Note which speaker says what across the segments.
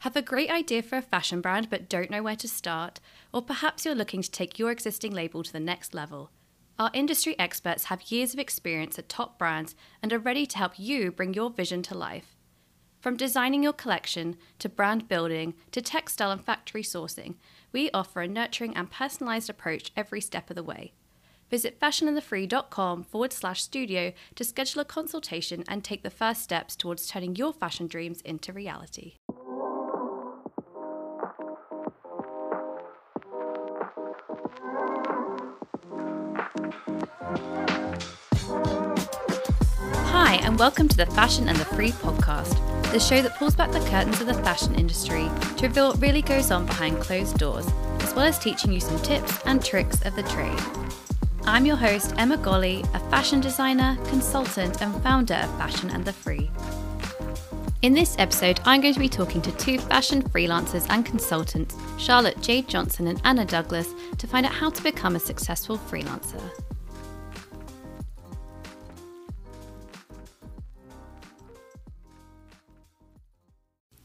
Speaker 1: Have a great idea for a fashion brand but don't know where to start? Or perhaps you're looking to take your existing label to the next level? Our industry experts have years of experience at top brands and are ready to help you bring your vision to life. From designing your collection to brand building to textile and factory sourcing, we offer a nurturing and personalised approach every step of the way. Visit fashionandthefree.com forward slash studio to schedule a consultation and take the first steps towards turning your fashion dreams into reality. Hi, and welcome to the Fashion and the Free podcast, the show that pulls back the curtains of the fashion industry to reveal what really goes on behind closed doors, as well as teaching you some tips and tricks of the trade. I'm your host, Emma Golley, a fashion designer, consultant, and founder of Fashion and the Free. In this episode, I'm going to be talking to two fashion freelancers and consultants, Charlotte Jade Johnson and Anna Douglas, to find out how to become a successful freelancer.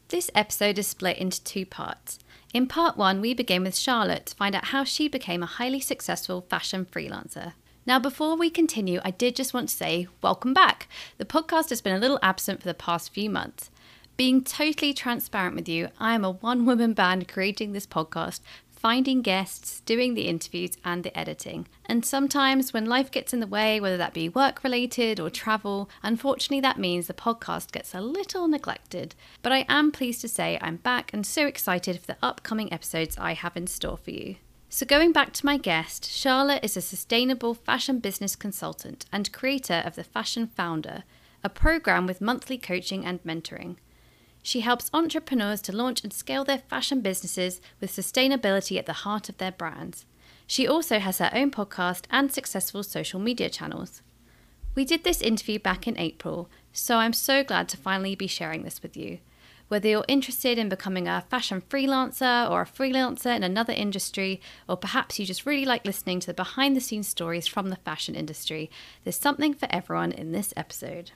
Speaker 1: This episode is split into two parts. In part one, we begin with Charlotte to find out how she became a highly successful fashion freelancer. Now, before we continue, I did just want to say welcome back. The podcast has been a little absent for the past few months. Being totally transparent with you, I am a one woman band creating this podcast, finding guests, doing the interviews, and the editing. And sometimes when life gets in the way, whether that be work related or travel, unfortunately that means the podcast gets a little neglected. But I am pleased to say I'm back and so excited for the upcoming episodes I have in store for you. So, going back to my guest, Charlotte is a sustainable fashion business consultant and creator of the Fashion Founder, a program with monthly coaching and mentoring. She helps entrepreneurs to launch and scale their fashion businesses with sustainability at the heart of their brands. She also has her own podcast and successful social media channels. We did this interview back in April, so I'm so glad to finally be sharing this with you. Whether you're interested in becoming a fashion freelancer or a freelancer in another industry, or perhaps you just really like listening to the behind the scenes stories from the fashion industry, there's something for everyone in this episode.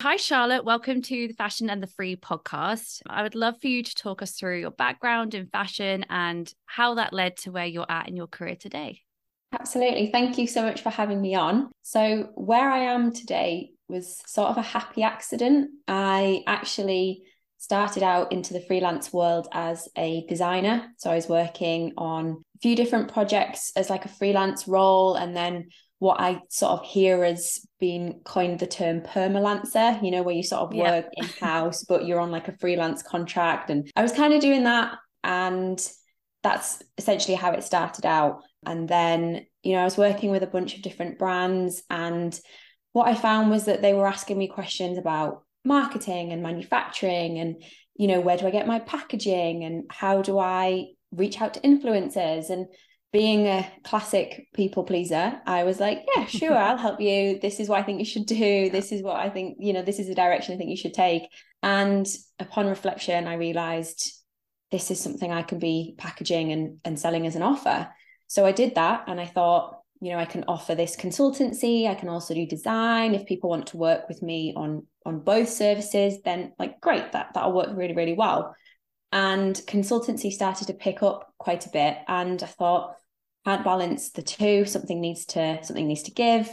Speaker 1: Hi, Charlotte. Welcome to the Fashion and the Free podcast. I would love for you to talk us through your background in fashion and how that led to where you're at in your career today.
Speaker 2: Absolutely. Thank you so much for having me on. So, where I am today was sort of a happy accident. I actually started out into the freelance world as a designer. So, I was working on a few different projects as like a freelance role and then what I sort of hear as being coined the term permalancer, you know, where you sort of work yeah. in house, but you're on like a freelance contract. And I was kind of doing that. And that's essentially how it started out. And then, you know, I was working with a bunch of different brands. And what I found was that they were asking me questions about marketing and manufacturing and, you know, where do I get my packaging and how do I reach out to influencers and being a classic people pleaser, I was like, yeah, sure, I'll help you. This is what I think you should do. This is what I think, you know, this is the direction I think you should take. And upon reflection, I realized this is something I can be packaging and, and selling as an offer. So I did that and I thought, you know, I can offer this consultancy. I can also do design. If people want to work with me on on both services, then like great, that that'll work really, really well and consultancy started to pick up quite a bit and i thought can't balance the two something needs to something needs to give.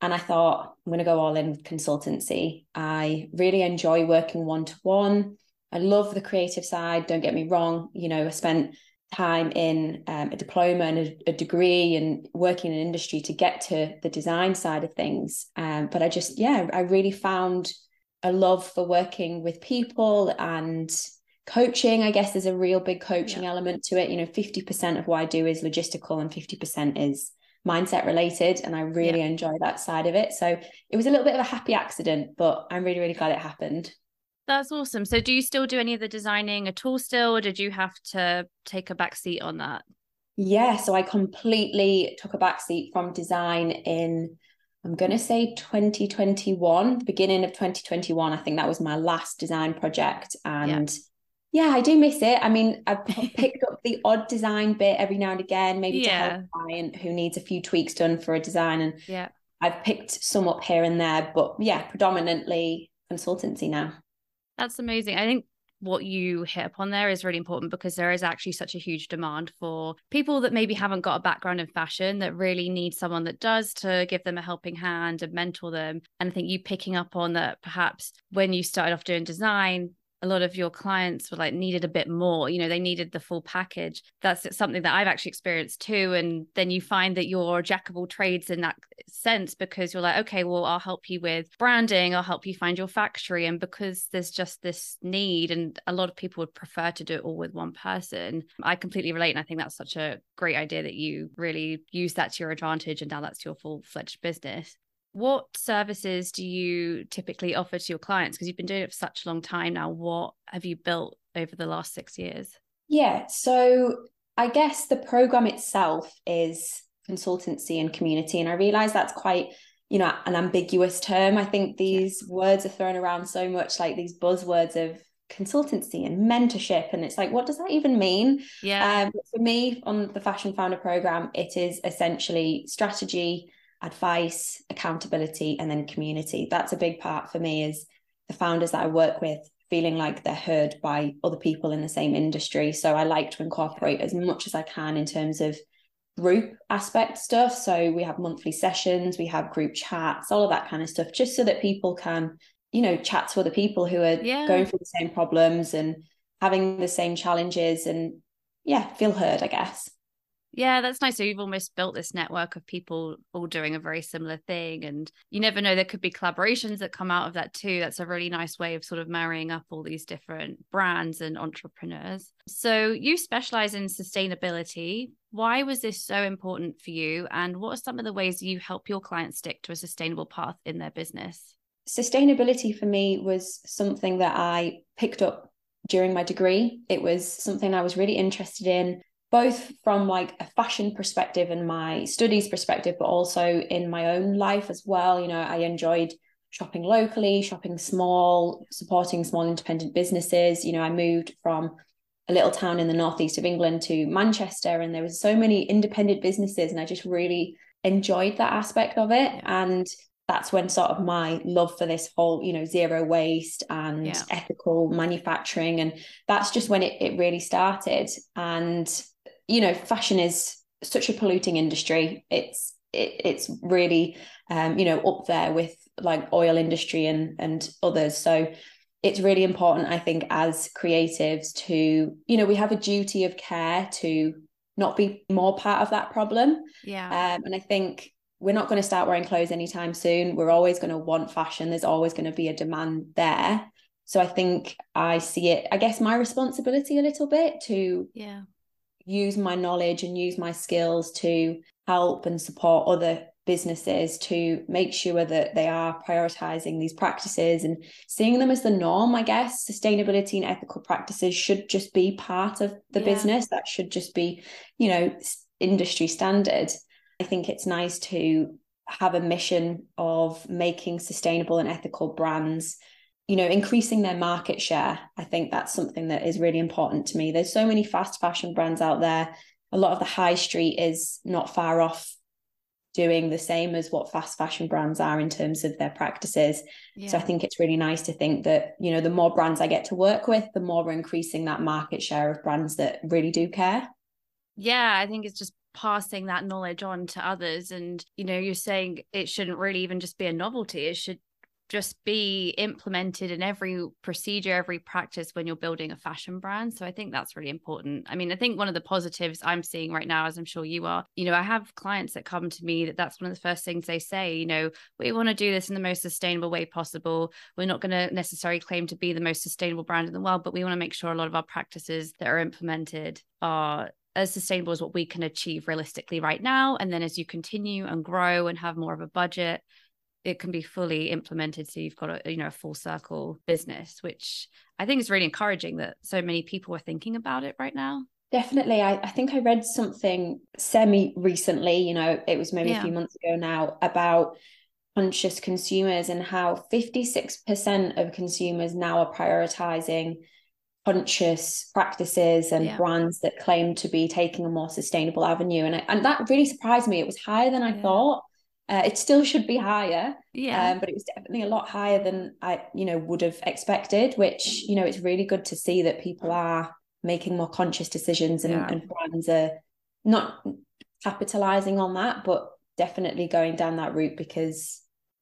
Speaker 2: And i thought i'm going to go all in with consultancy. I really enjoy working one to one i love the creative side don't get me wrong you know i spent time in um, a diploma and a, a, degree and working in industry to get to the design side of things. Um, but i just yeah i really found a love for working with people and coaching i guess there's a real big coaching yeah. element to it you know 50% of what i do is logistical and 50% is mindset related and i really yeah. enjoy that side of it so it was a little bit of a happy accident but i'm really really glad it happened
Speaker 1: that's awesome so do you still do any of the designing at all still or did you have to take a back seat on that
Speaker 2: yeah so i completely took a back seat from design in I'm going to say 2021, beginning of 2021. I think that was my last design project. And yeah yeah, I do miss it. I mean, I've picked up the odd design bit every now and again, maybe yeah. to help a client who needs a few tweaks done for a design. And
Speaker 1: yeah,
Speaker 2: I've picked some up here and there, but yeah, predominantly consultancy now.
Speaker 1: That's amazing. I think what you hit upon there is really important because there is actually such a huge demand for people that maybe haven't got a background in fashion that really need someone that does to give them a helping hand and mentor them. And I think you picking up on that perhaps when you started off doing design, a lot of your clients were like needed a bit more you know they needed the full package. That's something that i've actually experienced too and then you find that you're jack of all trades in that sense because you're like okay well i'll help you with branding i'll help you find your factory and because there's just this need and a lot of people would prefer to do it all with one person i completely relate and i think that's such a great idea that you really use that to your advantage and now that's your full-fledged business what services do you typically offer to your clients? Because you've been doing it for such a long time now what have you built over the last six years?
Speaker 2: Yeah so i guess the program itself is consultancy and community and i realize that's quite you know an ambiguous term. I think these yeah. words are thrown around so much like these buzzwords of consultancy and mentorship and it's like what does that even mean?
Speaker 1: Yeah.
Speaker 2: Um, for me on the fashion founder program it is essentially strategy advice, accountability, and then community. That's a big part for me is the founders that I work with feeling like they're heard by other people in the same industry. So I like to incorporate as much as I can in terms of group aspect stuff. So we have monthly sessions, we have group chats, all of that kind of stuff, just so that people can, you know, chat to other people who are yeah. going through the same problems and having the same challenges and yeah, feel heard, I guess.
Speaker 1: Yeah, that's nice. So you've almost built this network of people all doing a very similar thing. And you never know, there could be collaborations that come out of that too. That's a really nice way of sort of marrying up all these different brands and entrepreneurs. So you specialize in sustainability. Why was this so important for you? And what are some of the ways you help your clients stick to a sustainable path in their business?
Speaker 2: Sustainability for me was something that I picked up during my degree. It was something I was really interested in both from like a fashion perspective and my studies perspective but also in my own life as well. You know i enjoyed shopping locally shopping small supporting small independent businesses. You know i moved from a little town in the northeast of england to manchester and there was so many independent businesses and i just really enjoyed that aspect of it. And that's when sort of my love for this whole you know zero waste and yeah. ethical manufacturing and that's just when it, it really started. And you know, fashion is such a polluting industry. It's it, it's really um, you know up there with like oil industry and and others. So it's really important, I think, as creatives to you know we have a duty of care to not be more part of that problem.
Speaker 1: Yeah.
Speaker 2: Um, and I think we're not going to start wearing clothes anytime soon. We're always going to want fashion. There's always going to be a demand there. So I think I see it, I guess, my responsibility a little bit to
Speaker 1: yeah
Speaker 2: use my knowledge and use my skills to help and support other businesses to make sure that they are prioritizing these practices and seeing them as the norm i guess. Sustainability and ethical practices should just be part of the yeah. business. That should just be you know industry standard. I think it's nice to have a mission of making sustainable and ethical brands you know increasing their market share i think that's something that is really important to me. There's so many fast fashion brands out there. A lot of the high street is not far off doing the same as what fast fashion brands are in terms of their practices. Yeah. so i think it's really nice to think that you know the more brands i get to work with the more we're increasing that market share of brands that really do care.
Speaker 1: Yeah i think it's just passing that knowledge on to others. And you know you're saying it shouldn't really even just be a novelty. It should just be implemented in every procedure, every practice when you're building a fashion brand. So I think that's really important. I mean, I think one of the positives I'm seeing right now, as I'm sure you are, you know, I have clients that come to me that that's one of the first things they say, you know, we want to do this in the most sustainable way possible. We're not going to necessarily claim to be the most sustainable brand in the world, but we want to make sure a lot of our practices that are implemented are as sustainable as what we can achieve realistically right now. And then as you continue and grow and have more of a budget, it can be fully implemented so you've got a you know a full circle business which i think is really encouraging that so many people are thinking about it right now
Speaker 2: definitely i, I think i read something semi recently you know it was maybe yeah. a few months ago now about conscious consumers and how 56% of consumers now are prioritizing conscious practices and yeah. brands that claim to be taking a more sustainable avenue and I, and that really surprised me it was higher than i yeah. thought Uh, it still should be higher,
Speaker 1: yeah,
Speaker 2: um, but it was definitely a lot higher than I, you know, would have expected. Which you know, it's really good to see that people are making more conscious decisions and, yeah. and brands are not capitalizing on that, but definitely going down that route because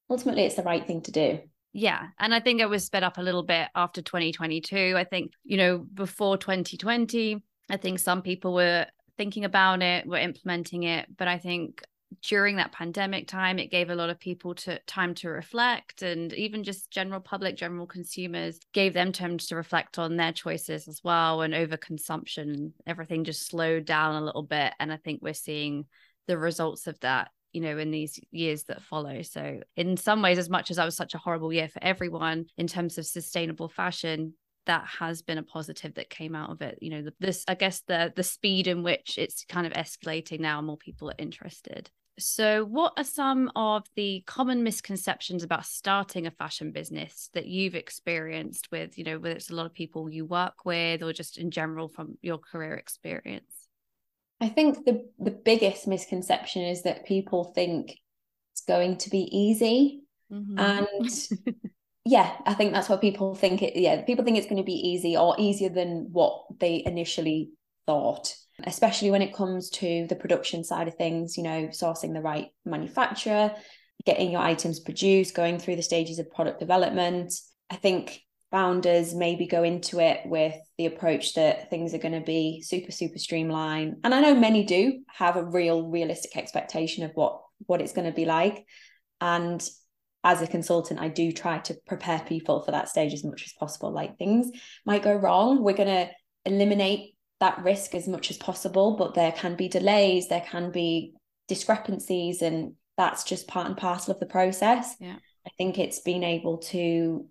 Speaker 2: ultimately it's the right thing to do.
Speaker 1: Yeah. And I think it was sped up a little bit after 2022. I think, you know, before 2020, I think some people were thinking about it, were implementing it. But I think during that pandemic time, it gave a lot of people to time to reflect and even just general public, general consumers gave them time to reflect on their choices as well and overconsumption. And everything just slowed down a little bit. And I think we're seeing the results of that you know in these years that follow so in some ways as much as i was such a horrible year for everyone in terms of sustainable fashion that has been a positive that came out of it you know the, this i guess the the speed in which it's kind of escalating now more people are interested so what are some of the common misconceptions about starting a fashion business that you've experienced with you know whether it's a lot of people you work with or just in general from your career experience
Speaker 2: I think the the biggest misconception is that people think it's going to be easy. Mm-hmm. And yeah, I think that's what people think it yeah, people think it's going to be easy or easier than what they initially thought, especially when it comes to the production side of things, you know, sourcing the right manufacturer, getting your items produced, going through the stages of product development. I think founders maybe go into it with the approach that things are going to be super super streamlined. And i know many do have a real realistic expectation of what what it's going to be like. And as a consultant i do try to prepare people for that stage as much as possible. Like things might go wrong. We're going to eliminate that risk as much as possible but there can be delays there can be discrepancies and that's just part and parcel of the process
Speaker 1: yeah
Speaker 2: i think it's being able to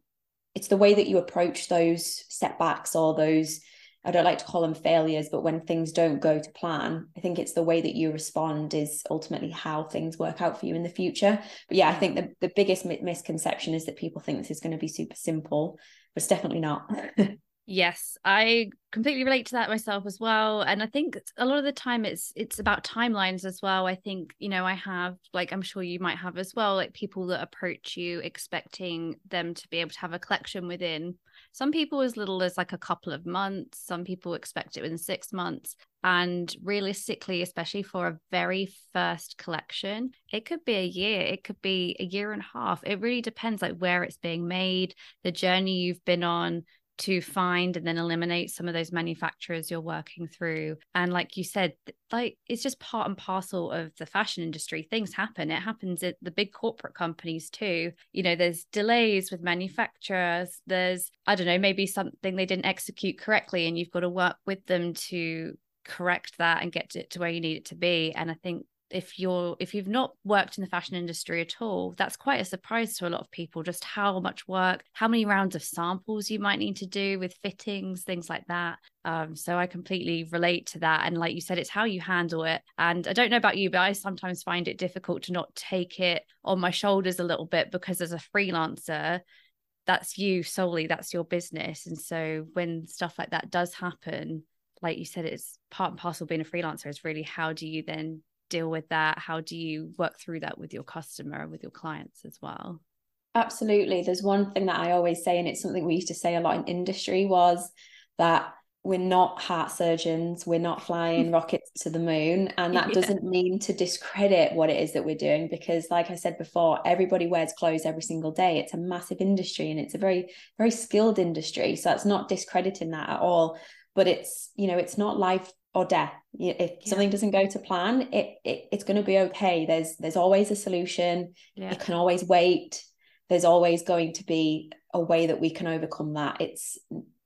Speaker 2: it's the way that you approach those setbacks or those I don't like to call them failures, but when things don't go to plan, I think it's the way that you respond is ultimately how things work out for you in the future. But yeah, I think the, the biggest misconception is that people think this is going to be super simple, but it's definitely not.
Speaker 1: Yes, I completely relate to that myself as well. And I think a lot of the time it's it's about timelines as well. I think, you know, I have like I'm sure you might have as well, like people that approach you expecting them to be able to have a collection within some people as little as like a couple of months, some people expect it within 6 months. And realistically, especially for a very first collection, it could be a year, it could be a year and a half. It really depends like where it's being made, the journey you've been on, to find and then eliminate some of those manufacturers you're working through. And like you said like it's just part and parcel of the fashion industry. Things happen. It happens at the big corporate companies too. You know there's delays with manufacturers. There's i don't know maybe something they didn't execute correctly and you've got to work with them to correct that and get it to where you need it to be. And i think if you're if you've not worked in the fashion industry at all that's quite a surprise to a lot of people just how much work how many rounds of samples you might need to do with fittings things like that. Um, so i completely relate to that. And like you said it's how you handle it. And i don't know about you but i sometimes find it difficult to not take it on my shoulders a little bit because as a freelancer that's you solely that's your business. And so when stuff like that does happen like you said it's part and parcel being a freelancer is really how do you then deal with that? How do you work through that with your customer, with your clients as well?
Speaker 2: Absolutely. There's one thing that I always say, and it's something we used to say a lot in industry was that we're not heart surgeons, we're not flying rockets to the moon. And that yeah. doesn't mean to discredit what it is that we're doing, because, like I said before, everybody wears clothes every single day. It's a massive industry and it's a very, very skilled industry. So it's not discrediting that at all. But it's, you know, it's not life or death. If yeah. something doesn't go to plan it, it it's going to be okay. There's there's always a solution. Yeah. you can always wait. There's always going to be a way that we can overcome that. It's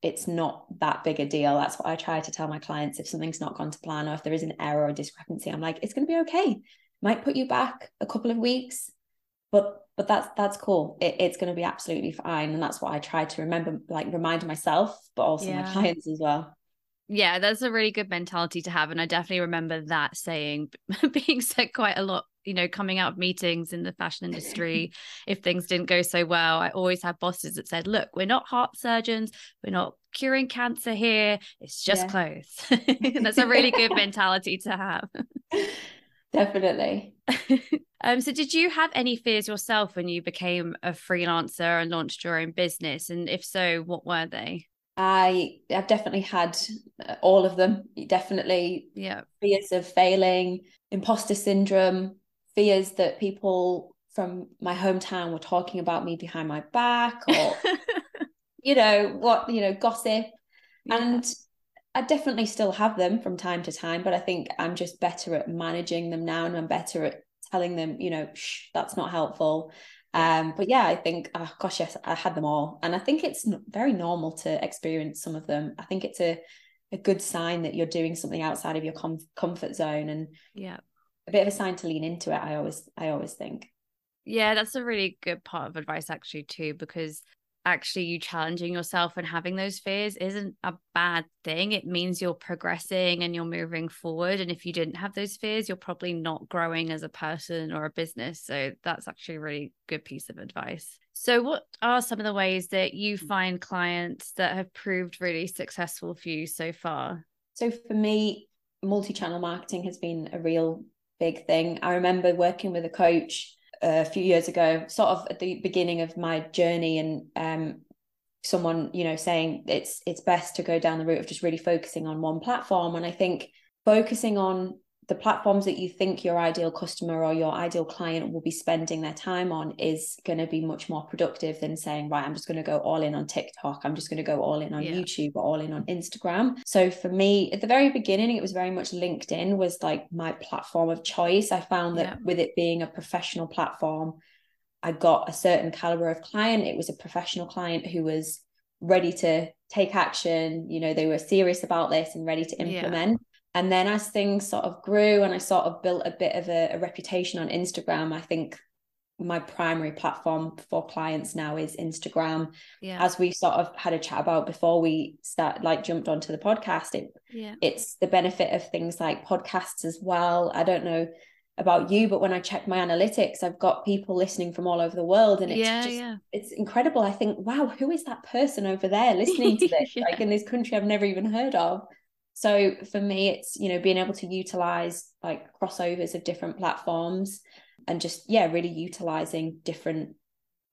Speaker 2: it's not that big a deal. That's what i try to tell my clients. If something's not gone to plan or if there is an error or discrepancy i'm like it's going to be okay. Might put you back a couple of weeks but but that's that's cool. It, it's going to be absolutely fine. And that's what i try to remember like remind myself but also yeah. my clients as well
Speaker 1: yeah, that's a really good mentality to have. And I definitely remember that saying being said quite a lot, you know, coming out of meetings in the fashion industry. if things didn't go so well, I always had bosses that said, look, we're not heart surgeons, we're not curing cancer here, it's just yeah. clothes. that's a really good mentality to have.
Speaker 2: Definitely.
Speaker 1: Um, so did you have any fears yourself when you became a freelancer and launched your own business? And if so, what were they?
Speaker 2: I I've definitely had uh, all of them. Definitely,
Speaker 1: yeah.
Speaker 2: Fears of failing, imposter syndrome, fears that people from my hometown were talking about me behind my back, or you know what, you know, gossip, yeah. and I definitely still have them from time to time. But I think I'm just better at managing them now, and I'm better at telling them, you know, shh, that's not helpful. Um, but yeah, I think, oh, gosh, yes, I had them all. And I think it's very normal to experience some of them. I think it's a, a good sign that you're doing something outside of your com- comfort zone and
Speaker 1: yeah,
Speaker 2: a bit of a sign to lean into it. I always, I always think.
Speaker 1: Yeah, that's a really good part of advice actually too, because actually you challenging yourself and having those fears isn't a bad thing. It means you're progressing and you're moving forward. And if you didn't have those fears, you're probably not growing as a person or a business. So that's actually a really good piece of advice. So, what are some of the ways that you mm. find clients that have proved really successful for you so far?
Speaker 2: So, for me, multi channel marketing has been a real big thing. I remember working with a coach a few years ago, sort of at the beginning of my journey, and um, someone you know saying it's it's best to go down the route of just really focusing on one platform. And I think focusing on the platforms that you think your ideal customer or your ideal client will be spending their time on is going to be much more productive than saying right i'm just going to go all in on tiktok. I'm just going to go all in on yeah. youtube or all in on instagram. So for me at the very beginning it was very much linkedin was like my platform of choice. I found that yeah. with it being a professional platform i got a certain caliber of client. It was a professional client who was ready to take action. You know they were serious about this and ready to implement. yeah and then as things sort of grew and I sort of built a bit of a, a reputation on Instagram, I think my primary platform for clients now is Instagram.
Speaker 1: Yeah.
Speaker 2: As we sort of had a chat about before we start like jumped onto the podcast, it
Speaker 1: yeah.
Speaker 2: it's the benefit of things like podcasts as well. I don't know about you, but when I check my analytics, I've got people listening from all over the world and it's
Speaker 1: yeah,
Speaker 2: just
Speaker 1: yeah.
Speaker 2: it's incredible. I think, wow, who is that person over there listening to this? yeah. Like in this country I've never even heard of. So for me, it's, you know, being able to utilize like crossovers of different platforms and just, yeah, really utilizing different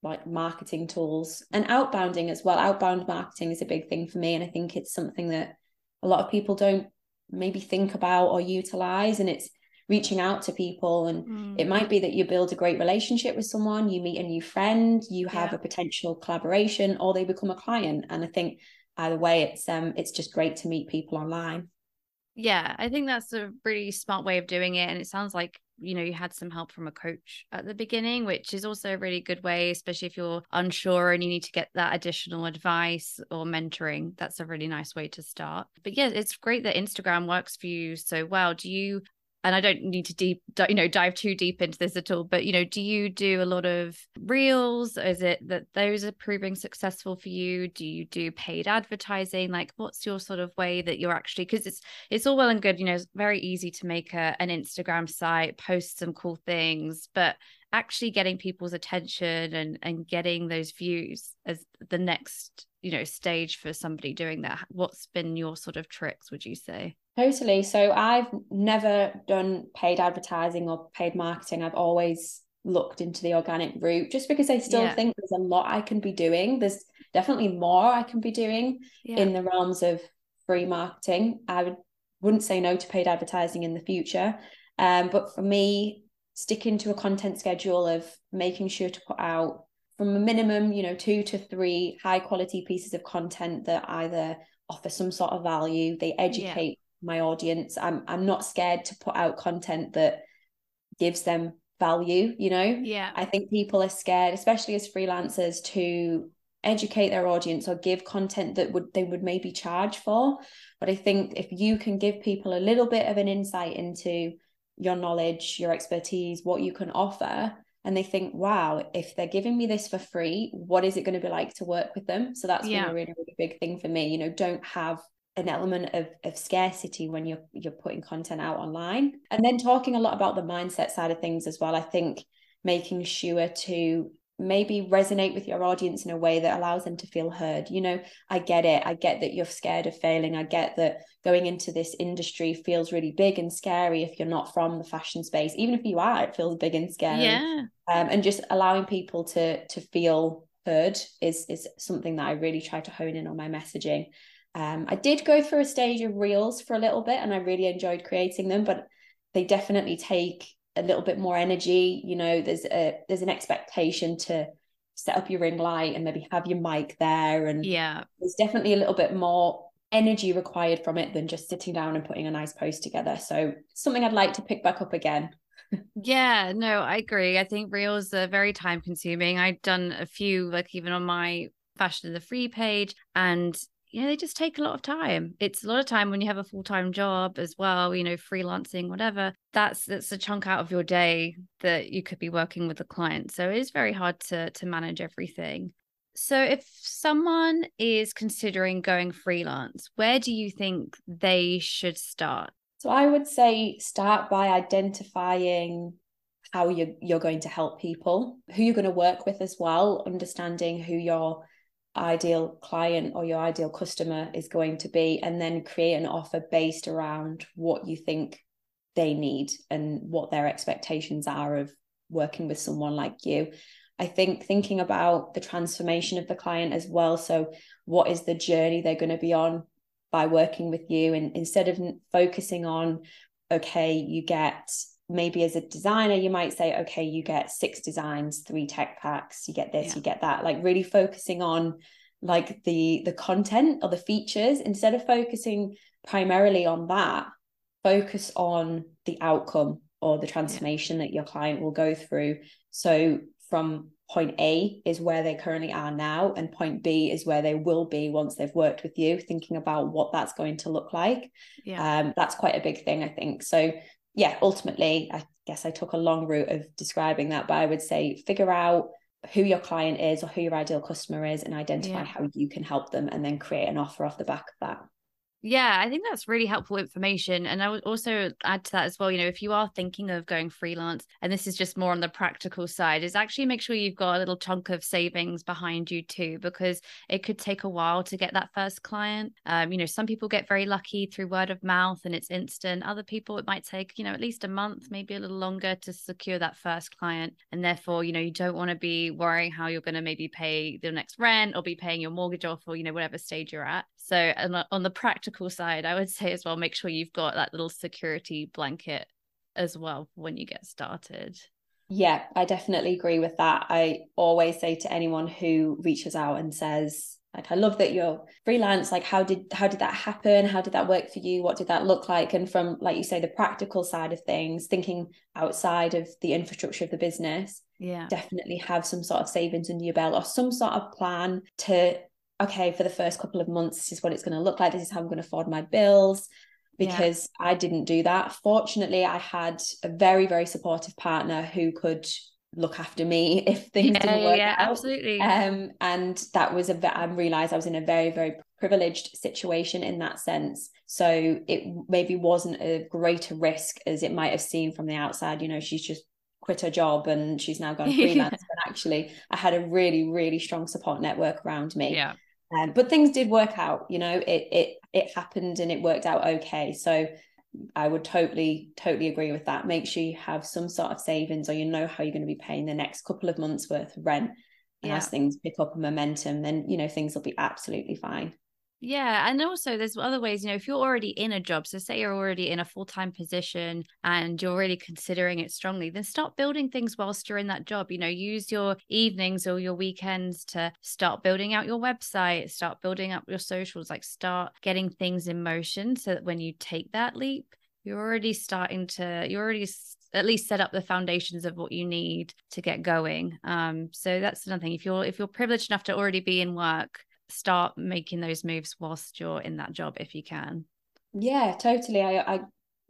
Speaker 2: like marketing tools and outbounding as well. Outbound marketing is a big thing for me. And I think it's something that a lot of people don't maybe think about or utilize. And it's reaching out to people. And mm. it might be that you build a great relationship with someone, you meet a new friend, you have yeah. a potential collaboration, or they become a client. And I think either way it's um it's just great to meet people online.
Speaker 1: Yeah i think that's a really smart way of doing it and it sounds like you know you had some help from a coach at the beginning which is also a really good way especially if you're unsure and you need to get that additional advice or mentoring. That's a really nice way to start. But yeah it's great that instagram works for you so well. Do you and I don't need to deep, you know, dive too deep into this at all. But you know, do you do a lot of reels? Is it that those are proving successful for you? Do you do paid advertising? Like, what's your sort of way that you're actually? Because it's it's all well and good, you know, it's very easy to make a, an Instagram site, post some cool things, but actually getting people's attention and and getting those views as the next you know stage for somebody doing that. What's been your sort of tricks would you say?
Speaker 2: Totally. So i've never done paid advertising or paid marketing. I've always looked into the organic route just because i still yeah. think there's a lot i can be doing. There's definitely more i can be doing yeah. in the realms of free marketing. I would wouldn't say no to paid advertising in the future. Um, but for me sticking to a content schedule of making sure to put out from a minimum, you know, two to three high quality pieces of content that either offer some sort of value, they educate yeah. my audience. I'm I'm not scared to put out content that gives them value, you know?
Speaker 1: Yeah.
Speaker 2: I think people are scared, especially as freelancers, to educate their audience or give content that would they would maybe charge for. But I think if you can give people a little bit of an insight into your knowledge, your expertise, what you can offer, and they think, wow, if they're giving me this for free, what is it going to be like to work with them? So that's yeah. been a really, really big thing for me. You know, don't have an element of, of scarcity when you're you're putting content out online. And then talking a lot about the mindset side of things as well. I think making sure to maybe resonate with your audience in a way that allows them to feel heard. You know, I get it. I get that you're scared of failing. I get that going into this industry feels really big and scary if you're not from the fashion space. Even if you are, it feels big and scary.
Speaker 1: Yeah.
Speaker 2: Um, and just allowing people to to feel heard is is something that I really try to hone in on my messaging. Um, I did go through a stage of reels for a little bit, and I really enjoyed creating them, but they definitely take a little bit more energy you know there's a there's an expectation to set up your ring light and maybe have your mic there and
Speaker 1: yeah.
Speaker 2: there's definitely a little bit more energy required from it than just sitting down and putting a nice post together. So something i'd like to pick back up again.
Speaker 1: Yeah no i agree. I think reels are very time consuming i've done a few like even on my fashion in the free page and you know, they just take a lot of time. It's a lot of time when you have a full time job as well, you know, freelancing, whatever. That's that's a chunk out of your day that you could be working with a client. So it is very hard to to manage everything. So if someone is considering going freelance, where do you think they should start?
Speaker 2: So I would say start by identifying how you're you're going to help people, who you're going to work with as well, understanding who your ideal client or your ideal customer is going to be and then create an offer based around what you think they need and what their expectations are of working with someone like you. I think thinking about the transformation of the client as well. So what is the journey they're going to be on by working with you? And instead of focusing on okay you get maybe as a designer you might say okay you get six designs three tech packs you get this yeah. you get that like really focusing on like the the content or the features instead of focusing primarily on that focus on the outcome or the transformation yeah. that your client will go through so from point A is where they currently are now, and point B is where they will be once they've worked with you, thinking about what that's going to look like. Yeah. Um, that's quite a big thing, I think. So yeah, ultimately, I guess I took a long route of describing that, but I would say figure out who your client is or who your ideal customer is and identify yeah. how you can help them and then create an offer off the back of that.
Speaker 1: Yeah, I think that's really helpful information. And I would also add to that as well, you know, if you are thinking of going freelance, and this is just more on the practical side, is actually make sure you've got a little chunk of savings behind you too, because it could take a while to get that first client. Um, you know, some people get very lucky through word of mouth and it's instant. Other people, it might take, you know, at least a month, maybe a little longer to secure that first client. And therefore, you know, you don't want to be worrying how you're going to maybe pay the next rent or be paying your mortgage off or, you know, whatever stage you're at. So, and on the practical side, I would say as well, make sure you've got that little security blanket as well when you get started.
Speaker 2: Yeah, I definitely agree with that. I always say to anyone who reaches out and says, like, I love that you're freelance. Like, how did how did that happen? How did that work for you? What did that look like? And from, like you say, the practical side of things, thinking outside of the infrastructure of the business,
Speaker 1: yeah,
Speaker 2: definitely have some sort of savings under your belt or some sort of plan to okay, for the first couple of months, this is what it's going to look like. This is how I'm going to afford my bills because yeah. I didn't do that. Fortunately, I had a very, very supportive partner who could look after me if things yeah, didn't work yeah,
Speaker 1: out. Absolutely.
Speaker 2: Um, and that was a I realized I was in a very, very privileged situation in that sense. So it maybe wasn't a greater risk as it might have seemed from the outside. You know, she's just quit her job and she's now gone freelance. but actually, I had a really, really strong support network around me.
Speaker 1: Yeah.
Speaker 2: Um, but things did work out, you know, it it it happened and it worked out okay. So I would totally, totally agree with that. Make sure you have some sort of savings or you know how you're going to be paying the next couple of months worth of rent. And yeah. as things pick up a momentum, then you know things will be absolutely fine.
Speaker 1: Yeah. And also, there's other ways, you know, if you're already in a job, so say you're already in a full time position and you're really considering it strongly, then start building things whilst you're in that job. You know, use your evenings or your weekends to start building out your website, start building up your socials, like start getting things in motion so that when you take that leap, you're already starting to, you're already at least set up the foundations of what you need to get going. Um, so that's another thing. If you're if you're privileged enough to already be in work, start making those moves whilst you're in that job if you can
Speaker 2: yeah totally i i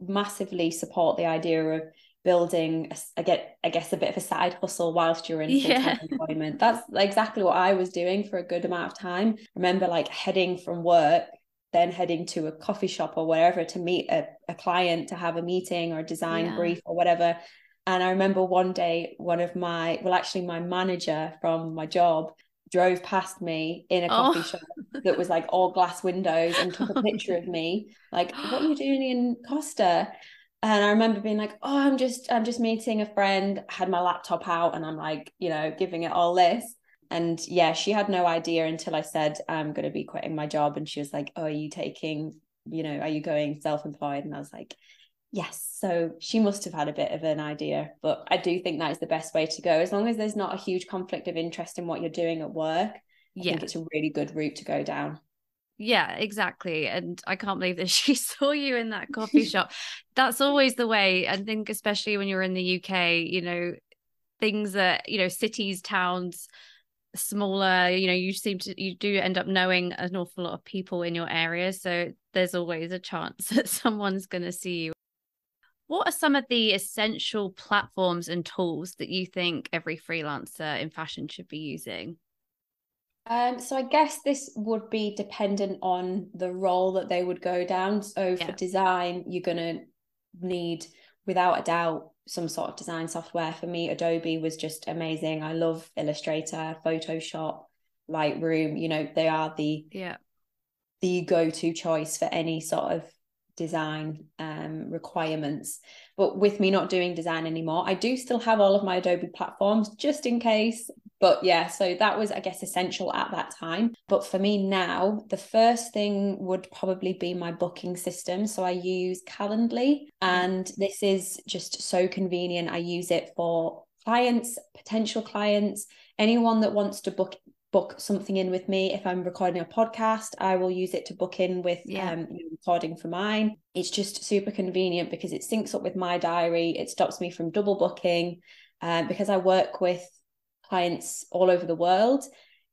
Speaker 2: massively support the idea of building a, I get I guess a bit of a side hustle whilst you're in yeah. employment. That's exactly what I was doing for a good amount of time. I remember like heading from work, then heading to a coffee shop or wherever to meet a, a client to have a meeting or a design yeah. brief or whatever. And I remember one day, one of my, well, actually, my manager from my job drove past me in a oh. coffee oh. shop that was like all glass windows and took a picture of me. Like, what are you doing in Costa? And I remember being like, oh, I'm just, I'm just meeting a friend, I had my laptop out and I'm like, you know, giving it all this. And yeah, she had no idea until I said, I'm going to be quitting my job. And she was like, oh, are you taking, you know, are you going self employed? And I was like, yes. So she must have had a bit of an idea. But I do think that is the best way to go. As long as there's not a huge conflict of interest in what you're doing at work, I yeah. think it's a really good route to go down.
Speaker 1: Yeah, exactly. And I can't believe that she saw you in that coffee shop. That's always the way. I think, especially when you're in the UK, you know, things that, you know, cities, towns, smaller, you know, you seem to, you do end up knowing an awful lot of people in your area. So there's always a chance that someone's going to see you. What are some of the essential platforms and tools that you think every freelancer in fashion should be using?
Speaker 2: Um, so I guess this would be dependent on the role that they would go down. So yeah. for design, you're gonna need, without a doubt, some sort of design software. For me, Adobe was just amazing. I love Illustrator, Photoshop, Lightroom. You know, they are the
Speaker 1: yeah
Speaker 2: the go-to choice for any sort of design um, requirements. But with me not doing design anymore, I do still have all of my Adobe platforms just in case. But yeah, so that was, I guess, essential at that time. But for me now, the first thing would probably be my booking system. So I use Calendly, and this is just so convenient. I use it for clients, potential clients, anyone that wants to book book something in with me. If I'm recording a podcast, I will use it to book in with yeah. um, recording for mine. It's just super convenient because it syncs up with my diary. It stops me from double booking. Um, because I work with clients all over the world,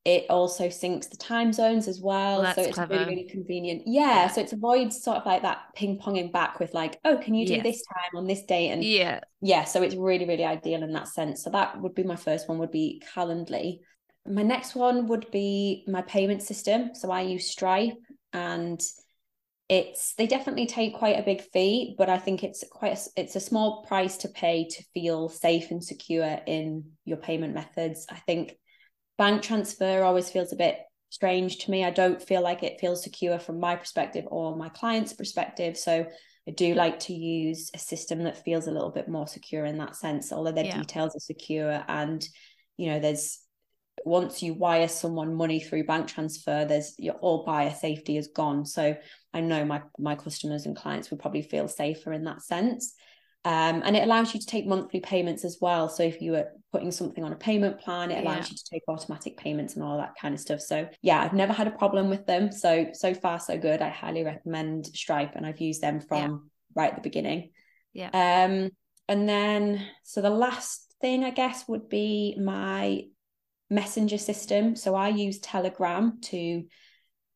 Speaker 2: it also syncs the time zones as well. well so it's clever. really, really convenient. Yeah, yeah, So it avoids sort of like that ping ponging back with like, oh, can you do yes. this time on this date? And
Speaker 1: yeah.
Speaker 2: Yeah. So it's really, really ideal in that sense. So that would be my first one would be Calendly. My next one would be my payment system. So I use Stripe and it's they definitely take quite a big fee, but I think it's quite a, it's a small price to pay to feel safe and secure in your payment methods. I think bank transfer always feels a bit strange to me. I don't feel like it feels secure from my perspective or my client's perspective. So I do like to use a system that feels a little bit more secure in that sense, although their yeah. details are secure and you know there's once you wire someone money through bank transfer, there's your all buyer safety is gone. So I know my my customers and clients would probably feel safer in that sense. Um, and it allows you to take monthly payments as well. So if you were putting something on a payment plan, it allows yeah. you to take automatic payments and all that kind of stuff. So yeah, I've never had a problem with them. So so far so good. I highly recommend Stripe, and I've used them from yeah. right at the beginning.
Speaker 1: Yeah.
Speaker 2: Um, and then so the last thing I guess would be my messenger system. So I use Telegram to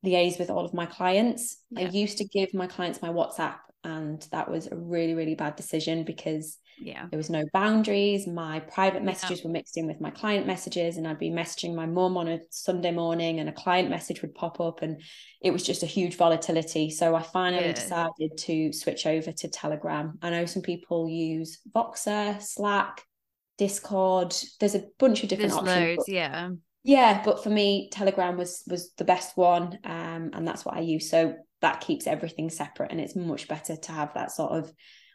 Speaker 2: liaise with all of my clients. Yeah. I used to give my clients my WhatsApp, and that was a really, really bad decision because
Speaker 1: yeah,
Speaker 2: there was no boundaries. My private messages yeah. were mixed in with my client messages, and I'd be messaging my mum on a Sunday morning, and a client message would pop up, and it was just a huge volatility. So I finally yeah. decided to switch over to Telegram. I know some people use Voxer, Slack, Discord. There's a bunch of different
Speaker 1: There's
Speaker 2: options.
Speaker 1: Loads, yeah.
Speaker 2: Yeah, but for me, Telegram was was the best one, um, and that's what I use. So that keeps everything separate, and it's much better to have that sort of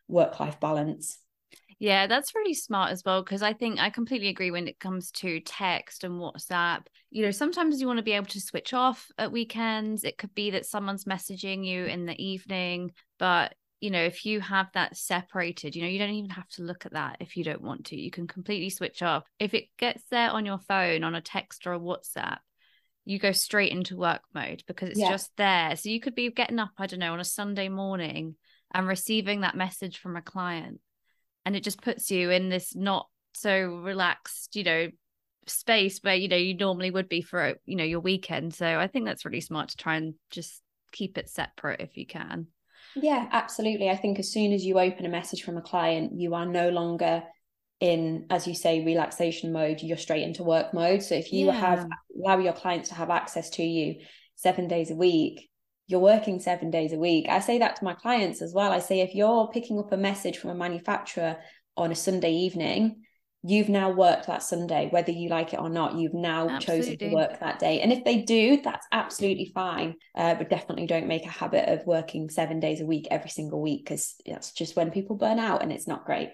Speaker 2: work life balance.
Speaker 1: Yeah, that's really smart as well because I think I completely agree when it comes to text and WhatsApp. You know, sometimes you want to be able to switch off at weekends. It could be that someone's messaging you in the evening, but you know, if you have that separated, you know, you don't even have to look at that if you don't want to. You can completely switch off. If it gets there on your phone, on a text or a WhatsApp, you go straight into work mode because it's yeah. just there. So you could be getting up, I don't know, on a Sunday morning and receiving that message from a client. And it just puts you in this not so relaxed, you know, space where, you know, you normally would be for, you know, your weekend. So I think that's really smart to try and just keep it separate if you can.
Speaker 2: Yeah, absolutely. I think as soon as you open a message from a client, you are no longer in, as you say, relaxation mode, you're straight into work mode. So if you yeah. have allow your clients to have access to you seven days a week, you're working seven days a week. I say that to my clients as well. I say if you're picking up a message from a manufacturer on a Sunday evening, you've now worked that Sunday, whether you like it or not. You've now
Speaker 1: Absolutely.
Speaker 2: chosen to work that day. And if they do, that's absolutely fine. Uh, but definitely don't make a habit of working seven days a week every single week because that's just when people burn out and it's not great.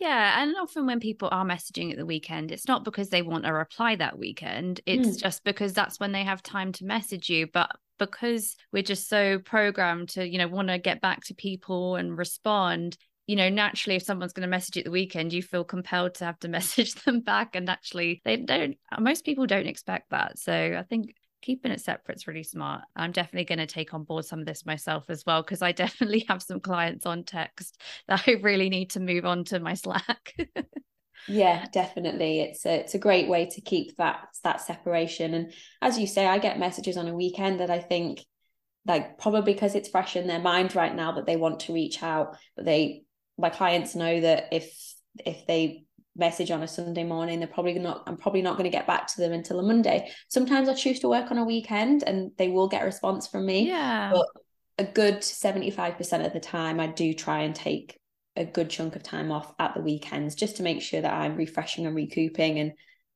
Speaker 1: Yeah, and often when people are messaging at the weekend, it's not because they want a reply that weekend. It's
Speaker 2: Mm.
Speaker 1: just because that's when they have time to message you. But because we're just so programmed to, you know, want to get back to people and respond, you know, naturally, if someone's going to message you at the weekend, you feel compelled to have to message them back. And actually, they don't, most people don't expect that. So I think keeping it separate is really smart. I'm definitely going to take on board some of this myself as well, because I definitely have some clients on text that I really need to move on to my Slack.
Speaker 2: Yeah, definitely. It's a it's a great way to keep that that separation. And as you say, I get messages on a weekend that I think like probably because it's fresh in their mind right now that they want to reach out, but they my clients know that if if they message on a Sunday morning, they're probably not I'm probably not going to get back to them until a Monday. Sometimes I choose to work on a weekend and they will get a response from me.
Speaker 1: yeah.
Speaker 2: But a good 75% of the time I do try and take a good chunk of time off at the weekends just to make sure that I'm refreshing and recouping and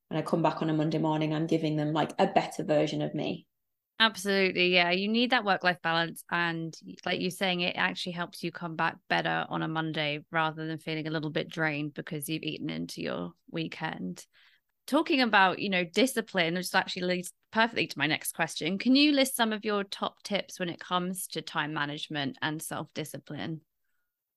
Speaker 2: when I come back on a Monday morning I'm giving them like a better version of me.
Speaker 1: Absolutely. Yeah. You need that work life balance. And like you're saying, it actually helps you come back better on a Monday rather than feeling a little bit drained because you've eaten into your weekend. Talking about, you know, discipline, which actually leads perfectly to my next question. Can you list some of your top tips when it comes to time management and self discipline?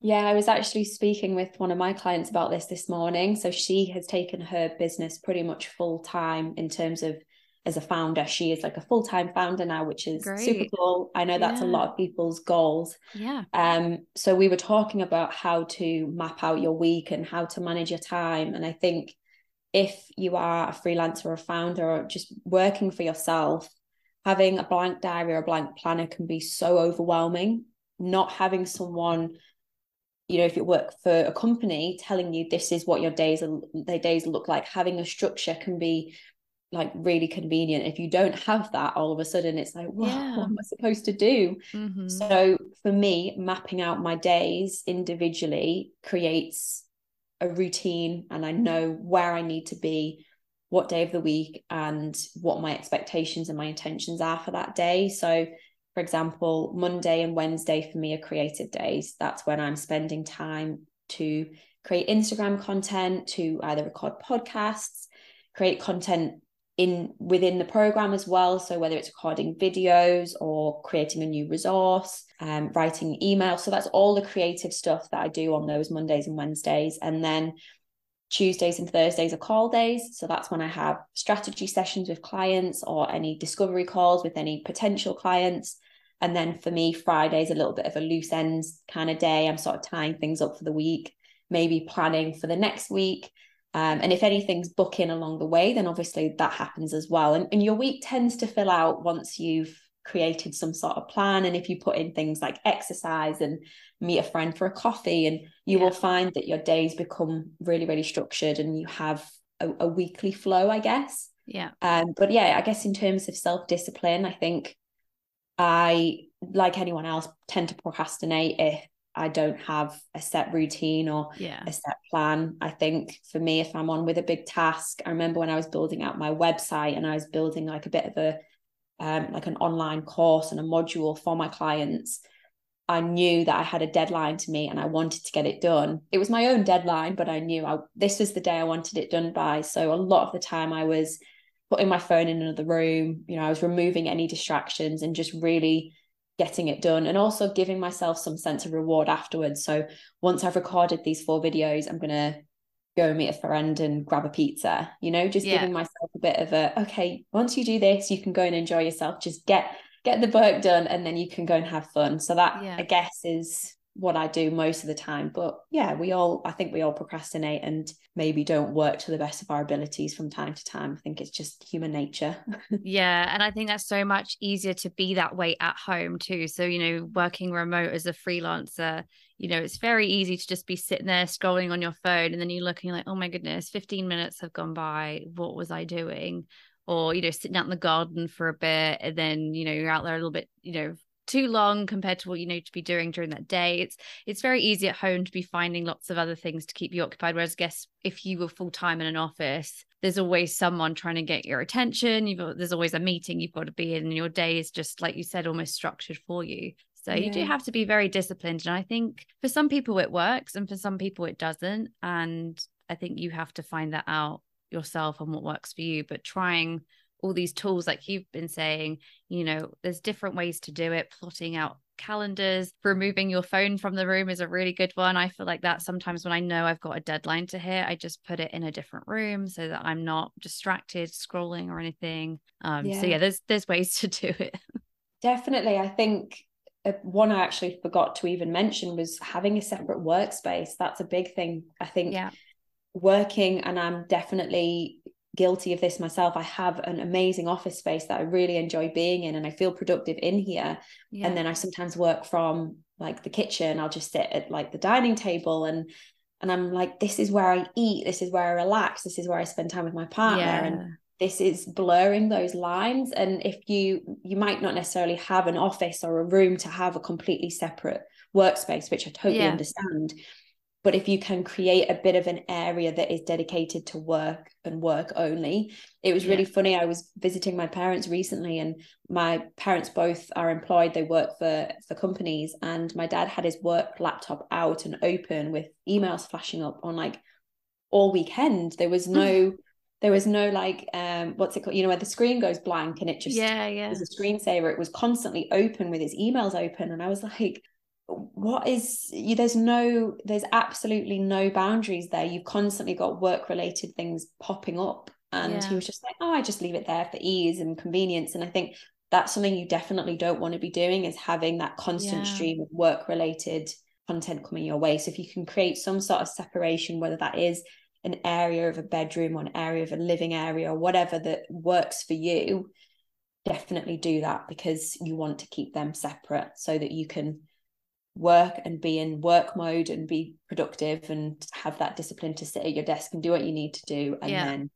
Speaker 2: Yeah, I was actually speaking with one of my clients about this this morning. So she has taken her business pretty much full time in terms of as a founder. She is like a full time founder now, which is super cool. I know that's a lot of people's goals.
Speaker 1: Yeah.
Speaker 2: Um, so we were talking about how to map out your week and how to manage your time. And I think if you are a freelancer or a founder or just working for yourself, having a blank diary or a blank planner can be so overwhelming. Not having someone, you know, if you work for a company telling you this is what your days are, their days look like, having a structure can be like really convenient. If you don't have that, all of a sudden it's like, whoa,
Speaker 1: Yeah.
Speaker 2: what am I supposed to do?
Speaker 1: Mhm.
Speaker 2: So for me, mapping out my days individually creates a routine and I know where I need to be, what day of the week, and what my expectations and my intentions are for that day. So, for example, Monday and Wednesday for me are creative days. That's when I'm spending time to create Instagram content, to either record podcasts, create content in within the program as well. So whether it's recording videos or creating a new resource um, writing email so that's all the creative stuff that i do on those mondays and wednesdays. And then tuesdays and thursdays are call days. So that's when i have strategy sessions with clients or any discovery calls with any potential clients. And then for me friday's a little bit of a loose ends kind of day. I'm sort of tying things up for the week maybe planning for the next week um, and if anything's booking along the way, then obviously that happens as well. And, and your week tends to fill out once you've created some sort of plan. And if you put in things like exercise and meet a friend for a coffee, and you
Speaker 1: Yeah.
Speaker 2: will find that your days become really, really structured and you have a, a weekly flow, I guess.
Speaker 1: Yeah.
Speaker 2: Um, but yeah, I guess in terms of self discipline, I think I, like anyone else, tend to procrastinate if I don't have a set routine or
Speaker 1: Yeah.
Speaker 2: a set plan. I think for me, if I'm on with a big task, I remember when I was building out my website and I was building like a bit of a um, like an online course and a module for my clients. I knew that I had a deadline to meet and I wanted to get it done. It was my own deadline, but I knew I, this was the day I wanted it done by. So a lot of the time I was putting my phone in another room, you know, I was removing any distractions and just really getting it done and also giving myself some sense of reward afterwards. So once I've recorded these four videos, I'm going to go meet a friend and grab a pizza, you know, just
Speaker 1: Yeah.
Speaker 2: giving myself a bit of a, okay, once you do this, you can go and enjoy yourself. Just get, get the work done and then you can go and have fun. So that
Speaker 1: Yeah.
Speaker 2: I guess is what I do most of the time. But yeah, we all, I think we all procrastinate and maybe don't work to the best of our abilities from time to time. I think it's just human nature.
Speaker 1: Yeah, and I think that's so much easier to be that way at home too. So, you know, working remote as a freelancer, you know, it's very easy to just be sitting there scrolling on your phone and then you're looking like, oh my goodness, 15 minutes have gone by. What was I doing? Or, you know, sitting out in the garden for a bit and then, you know, you're out there a little bit, you know, too long compared to what you need to be doing during that day. It's it's very easy at home to be finding lots of other things to keep you occupied. Whereas I guess if you were full time in an office, there's always someone trying to get your attention. You've got, there's always a meeting you've got to be in, and your day is just like you said, almost structured for you. So yeah. you do have to be very disciplined. And I think for some people it works and for some people it doesn't. And I think you have to find that out yourself and what works for you. But trying all these tools, like you've been saying, you know, there's different ways to do it, plotting out calendars, removing your phone from the room is a really good one. I feel like that sometimes when I know I've got a deadline to hit, I just put it in a different room so that I'm not distracted scrolling or anything. Um, yeah. So yeah, there's there's ways to do it.
Speaker 2: Definitely, I think uh, one I actually forgot to even mention was having a separate workspace. That's a big thing. I think
Speaker 1: yeah.
Speaker 2: working, and I'm definitely guilty of this myself. I have an amazing office space that I really enjoy being in and I feel productive in here. Yeah. And then I sometimes work from like the kitchen. I'll just sit at like the dining table and and I'm like, this is where I eat, this is where I relax, this is where I spend time with my partner. Yeah. And this is blurring those lines. And if you you might not necessarily have an office or a room to have a completely separate workspace, which I totally yeah. understand but if you can create a bit of an area that is dedicated to work and work only it was really yeah. funny i was visiting my parents recently and my parents both are employed they work for for companies and my dad had his work laptop out and open with emails flashing up on like all weekend. There was no there was no like um what's it called you know where the screen goes blank and it just
Speaker 1: yeah yeah.
Speaker 2: was a screensaver. It was constantly open with his emails open. And i was like what is you there's no there's absolutely no boundaries there you've constantly got work related things popping up and yeah. he was just like oh i just leave it there for ease and convenience and i think that's something you definitely don't want to be doing is having that constant yeah. stream of work related content coming your way so if you can create some sort of separation whether that is an area of a bedroom or an area of a living area or whatever that works for you definitely do that because you want to keep them separate so that you can work and be in work mode and be productive and have that discipline to sit at your desk and do what you need to do and yeah. then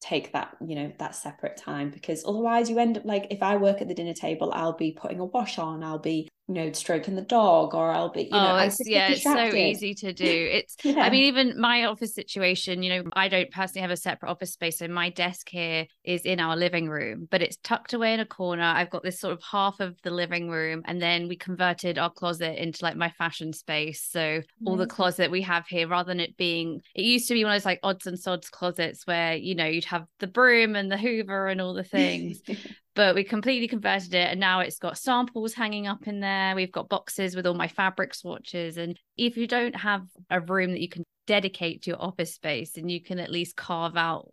Speaker 2: take that you know that separate time because otherwise you end up like if i work at the dinner table i'll be putting a wash on i'll be you know stroking the dog or i'll be you know
Speaker 1: oh, it's, yeah it's so easy to do. It's yeah. i mean even my office situation you know i don't personally have a separate office space so my desk here is in our living room but it's tucked away in a corner. I've got this sort of half of the living room and then we converted our closet into like my fashion space. So all the closet we have here rather than it being it used to be one of those like odds and sods closets where you know you'd have the broom and the hoover and all the things but we completely converted it and now it's got samples hanging up in there. We've got boxes with all my fabric swatches and if you don't have a room that you can dedicate to your office space and you can at least carve out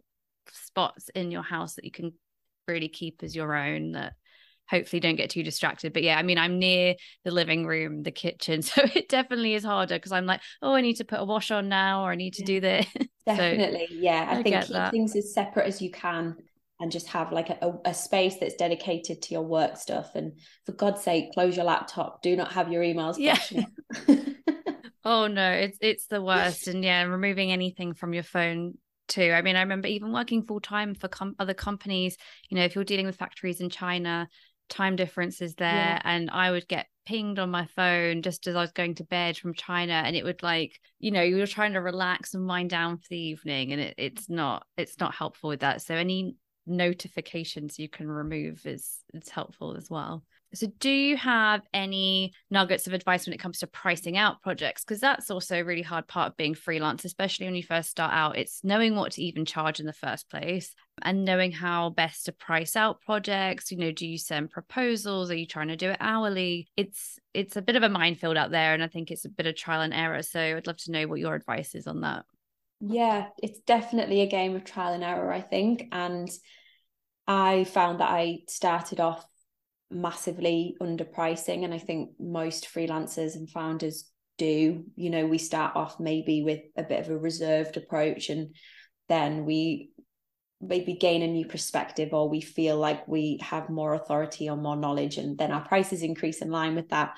Speaker 1: spots in your house that you can really keep as your own that hopefully don't get too distracted. But yeah i mean i'm near the living room the kitchen so it definitely is harder because i'm like oh i need to put a wash on now or i need to yeah, do this.
Speaker 2: Definitely so, yeah i, I think keep that. things as separate as you can and just have like a, a space that's dedicated to your work stuff. And for god's sake close your laptop. Do not have your emails
Speaker 1: yeah. oh no. It's it's the worst. And yeah removing anything from your phone too. I mean i remember even working full time for com- other companies. You know if you're dealing with factories in china time differences there. Yeah. and i would get pinged on my phone just as i was going to bed from china. And it would like you know you were trying to relax and wind down for the evening. And it, it's not it's not helpful with that. So any notifications you can remove is is helpful as well. So, do you have any nuggets of advice when it comes to pricing out projects? Because that's also a really hard part of being freelance, especially when you first start out. It's knowing what to even charge in the first place and knowing how best to price out projects. You know, do you send proposals? Are you trying to do it hourly? It's it's a bit of a minefield out there, and I think it's a bit of trial and error. So, I'd love to know what your advice is on that.
Speaker 2: Yeah, it's definitely a game of trial and error, I think. And I found that I started off massively underpricing. And I think most freelancers and founders do. You know, we start off maybe with a bit of a reserved approach and then we maybe gain a new perspective or we feel like we have more authority or more knowledge and then our prices increase in line with that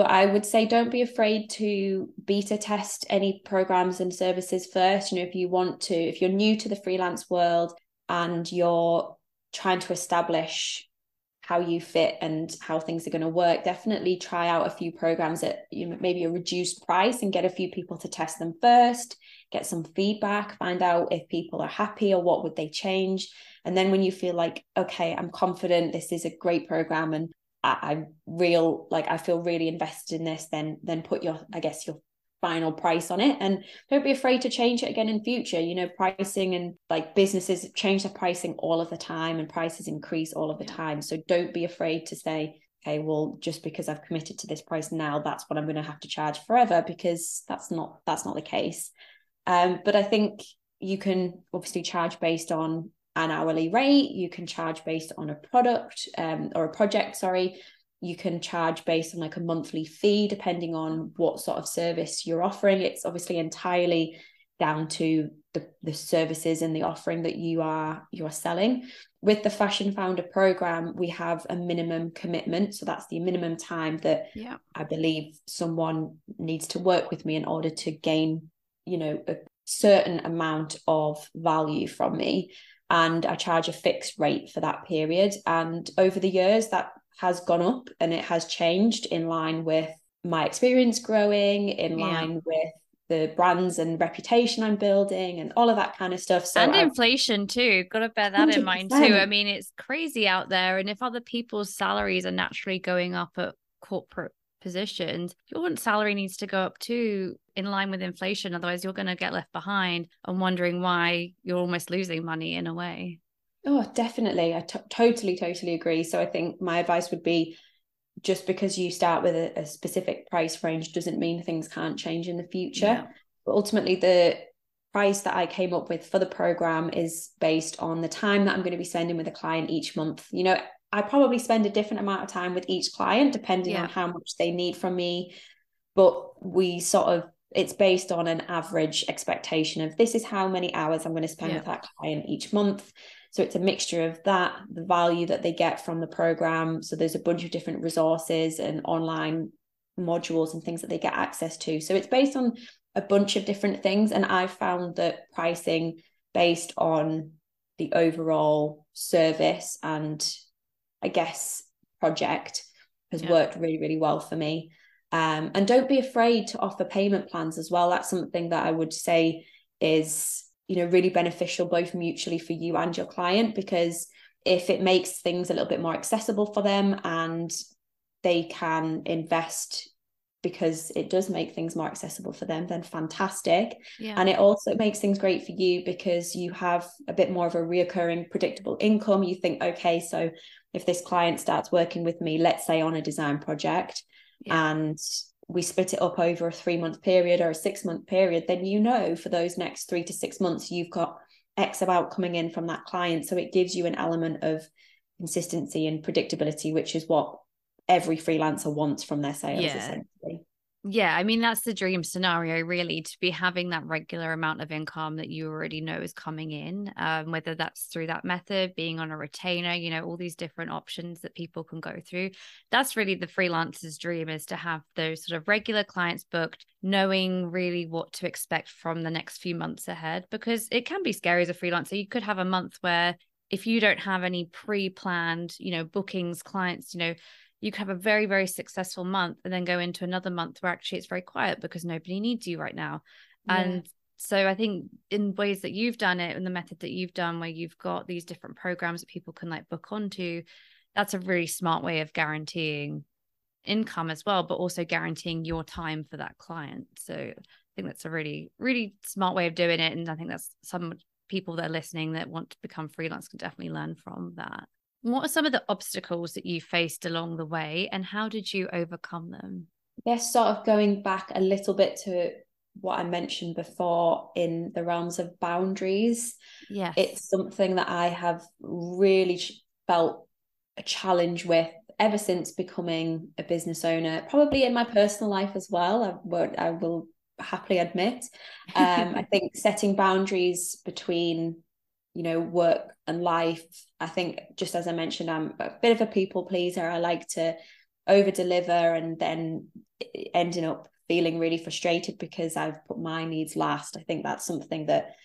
Speaker 2: but I would say don't be afraid to beta test any programs and services first. You know, if you want to, if you're new to the freelance world and you're trying to establish how you fit and how things are going to work. Definitely try out a few programs at you know maybe a reduced price and get a few people to test them first get some feedback find out if people are happy or what would they change. And then when you feel like okay i'm confident this is a great program and I, i'm real like i feel really invested in this then then put your i guess your final price on it. And don't be afraid to change it again in future. You know pricing and like businesses change their pricing all of the time and prices increase all of the time. So don't be afraid to say okay well just because i've committed to this price now that's what i'm going to have to charge forever because that's not that's not the case. Um but i think you can obviously charge based on an hourly rate. You can charge based on a product um, or a project sorry you can charge based on like a monthly fee depending on what sort of service you're offering. It's obviously entirely down to the, the services and the offering that you are you are selling. With the fashion founder program we have a minimum commitment. So that's the minimum time that
Speaker 1: yeah.
Speaker 2: i believe someone needs to work with me in order to gain you know a certain amount of value from me. And i charge a fixed rate for that period. And over the years that has gone up and it has changed in line with my experience growing, in yeah. line with the brands and reputation I'm building and all of that kind of stuff.
Speaker 1: So and I've, inflation too. Got to bear that 100%. in mind too. I mean, it's crazy out there. And if other people's salaries are naturally going up at corporate positions, your salary needs to go up too in line with inflation. Otherwise, you're going to get left behind and wondering why you're almost losing money in a way.
Speaker 2: Oh, definitely. I t- totally, totally agree. So I think my advice would be just because you start with a, a specific price range doesn't mean things can't change in the future. Yeah. But ultimately, the price that I came up with for the program is based on the time that I'm going to be spending with a client each month. You know, I probably spend a different amount of time with each client depending yeah. on how much they need from me. But we sort of it's based on an average expectation of this is how many hours I'm going to spend yeah. with that client each month. So it's a mixture of that, the value that they get from the program. So there's a bunch of different resources and online modules and things that they get access to. So it's based on a bunch of different things. And I've found that pricing based on the overall service and I guess project has yeah. worked really, really well for me. Um, and don't be afraid to offer payment plans as well. That's something that I would say is you know really beneficial both mutually for you and your client because if it makes things a little bit more accessible for them and they can invest because it does make things more accessible for them then fantastic yeah. and it also makes things great for you because you have a bit more of a reoccurring predictable income you think okay so if this client starts working with me let's say on a design project yeah. and we split it up over a three month period or a six month period, then you know for those next three to six months, you've got X amount coming in from that client. So it gives you an element of consistency and predictability, which is what every freelancer wants from their sales, yeah.
Speaker 1: Yeah, I mean that's the dream scenario really to be having that regular amount of income that you already know is coming in um, whether that's through that method being on a retainer, you know, all these different options that people can go through. That's really the freelancer's dream is to have those sort of regular clients booked, knowing really what to expect from the next few months ahead because it can be scary as a freelancer. You could have a month where if you don't have any pre-planned, you know, bookings, clients, you know, you could have a very very successful month and then go into another month where actually it's very quiet because nobody needs you right now. Yeah. and so i think in ways that you've done it and the method that you've done where you've got these different programs that people can like book onto that's a really smart way of guaranteeing income as well but also guaranteeing your time for that client. So i think that's a really really smart way of doing it. And i think that's some people that are listening that want to become freelance can definitely learn from that what are some of the obstacles that you faced along the way and how did you overcome them?
Speaker 2: Yes, sort of going back a little bit to what I mentioned before in the realms of boundaries.
Speaker 1: Yeah.
Speaker 2: It's something that I have really felt a challenge with ever since becoming a business owner, probably in my personal life as well. I, will, I will happily admit. Um, I think setting boundaries between you know work and life. I think just as i mentioned i'm a bit of a people pleaser. I like to over deliver and then ending up feeling really frustrated because i've put my needs last. I think that's something that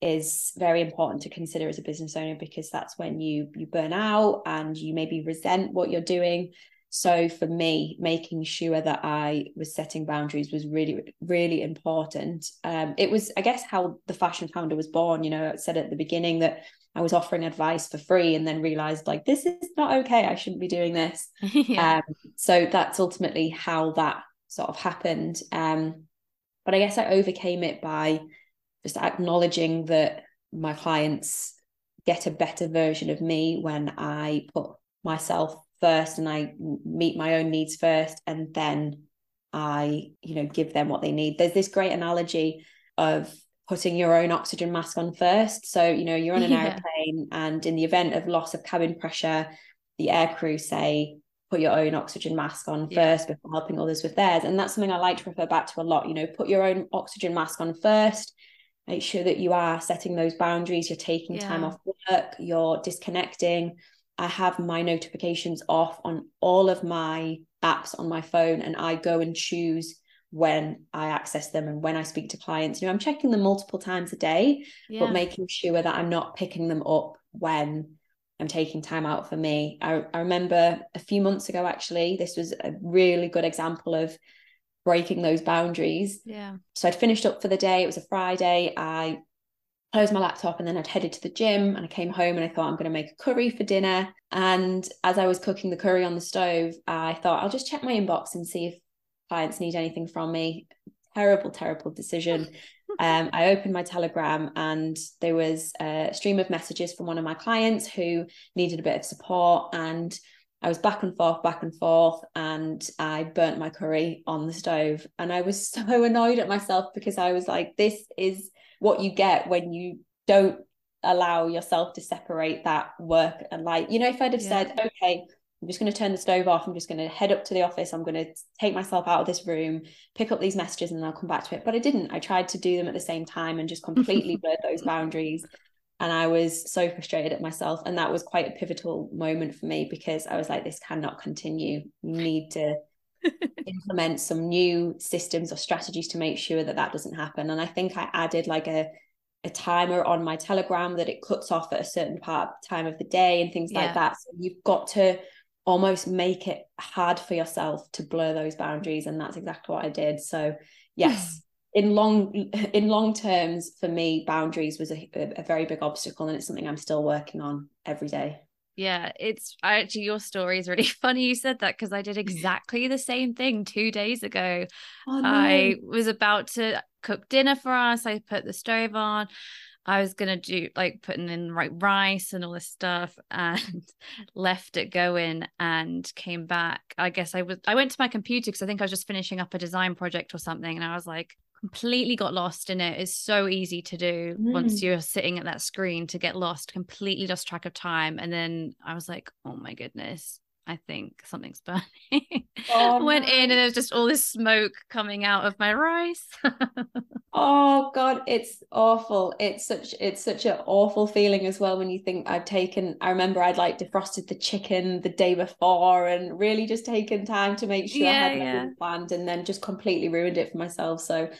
Speaker 2: is very important to consider as a business owner because that's when you you burn out and you maybe resent what you're doing so for me making sure that i was setting boundaries was really really important. Um, it was i guess how the fashion founder was born you know i said at the beginning that i was offering advice for free and then realized like this is not okay i shouldn't be doing this. Yeah. um, so that's ultimately how that sort of happened. Um, but i guess i overcame it by just acknowledging that my clients get a better version of me when I put myself first and I meet my own needs first and then I, you know, give them what they need. There's this great analogy of putting your own oxygen mask on first. So, you know, you're on an yeah. airplane and in the event of loss of cabin pressure, the air crew say, put your own oxygen mask on yeah. first before helping others with theirs. And that's something I like to refer back to a lot. You know, put your own oxygen mask on first make sure that you are setting those boundaries you're taking yeah. time off work you're disconnecting i have my notifications off on all of my apps on my phone and i go and choose when i access them and when i speak to clients you know i'm checking them multiple times a day yeah. but making sure that i'm not picking them up when i'm taking time out for me I, I remember a few months ago actually this was a really good example of breaking those boundaries.
Speaker 1: Yeah.
Speaker 2: So I'd finished up for the day. It was a Friday. I closed my laptop and then I'd headed to the gym and I came home and I thought I'm going to make a curry for dinner. And as I was cooking the curry on the stove, I thought I'll just check my inbox and see if clients need anything from me. Terrible, terrible decision. um, I opened my Telegram and there was a stream of messages from one of my clients who needed a bit of support and I was back and forth, back and forth, and I burnt my curry on the stove. And I was so annoyed at myself because I was like, this is what you get when you don't allow yourself to separate that work and life. You know, if I'd have yeah. said, okay, I'm just going to turn the stove off, I'm just going to head up to the office, I'm going to take myself out of this room, pick up these messages, and then I'll come back to it. But I didn't. I tried to do them at the same time and just completely blurred those boundaries and I was so frustrated at myself. And that was quite a pivotal moment for me because I was like, this cannot continue. You need to implement some new systems or strategies to make sure that that doesn't happen. And I think I added like a a timer on my telegram that it cuts off at a certain part time of the day and things yeah. like that. So you've got to almost make it hard for yourself to blur those boundaries. And that's exactly what I did. So yes, in long in long terms for me boundaries was a, a very big obstacle and it's something i'm still working on every day
Speaker 1: yeah it's actually your story is really funny you said that because i did exactly the same thing two days ago oh, no. i was about to cook dinner for us i put the stove on I was gonna do like putting in right rice and all this stuff and left it going and came back. I guess I was I went to my computer because I think I was just finishing up a design project or something and I was like, completely got lost in it. It's so easy to do mm. once you're sitting at that screen to get lost, completely lost track of time. And then I was like, oh my goodness, I think something's burning. Oh, Went in and there was just all this smoke coming out of my rice.
Speaker 2: oh God, it's awful. It's such it's such an awful feeling as well when you think I've taken I remember I'd like defrosted the chicken the day before and really just taken time to make sure yeah, I had yeah. planned and then just completely ruined it for myself. So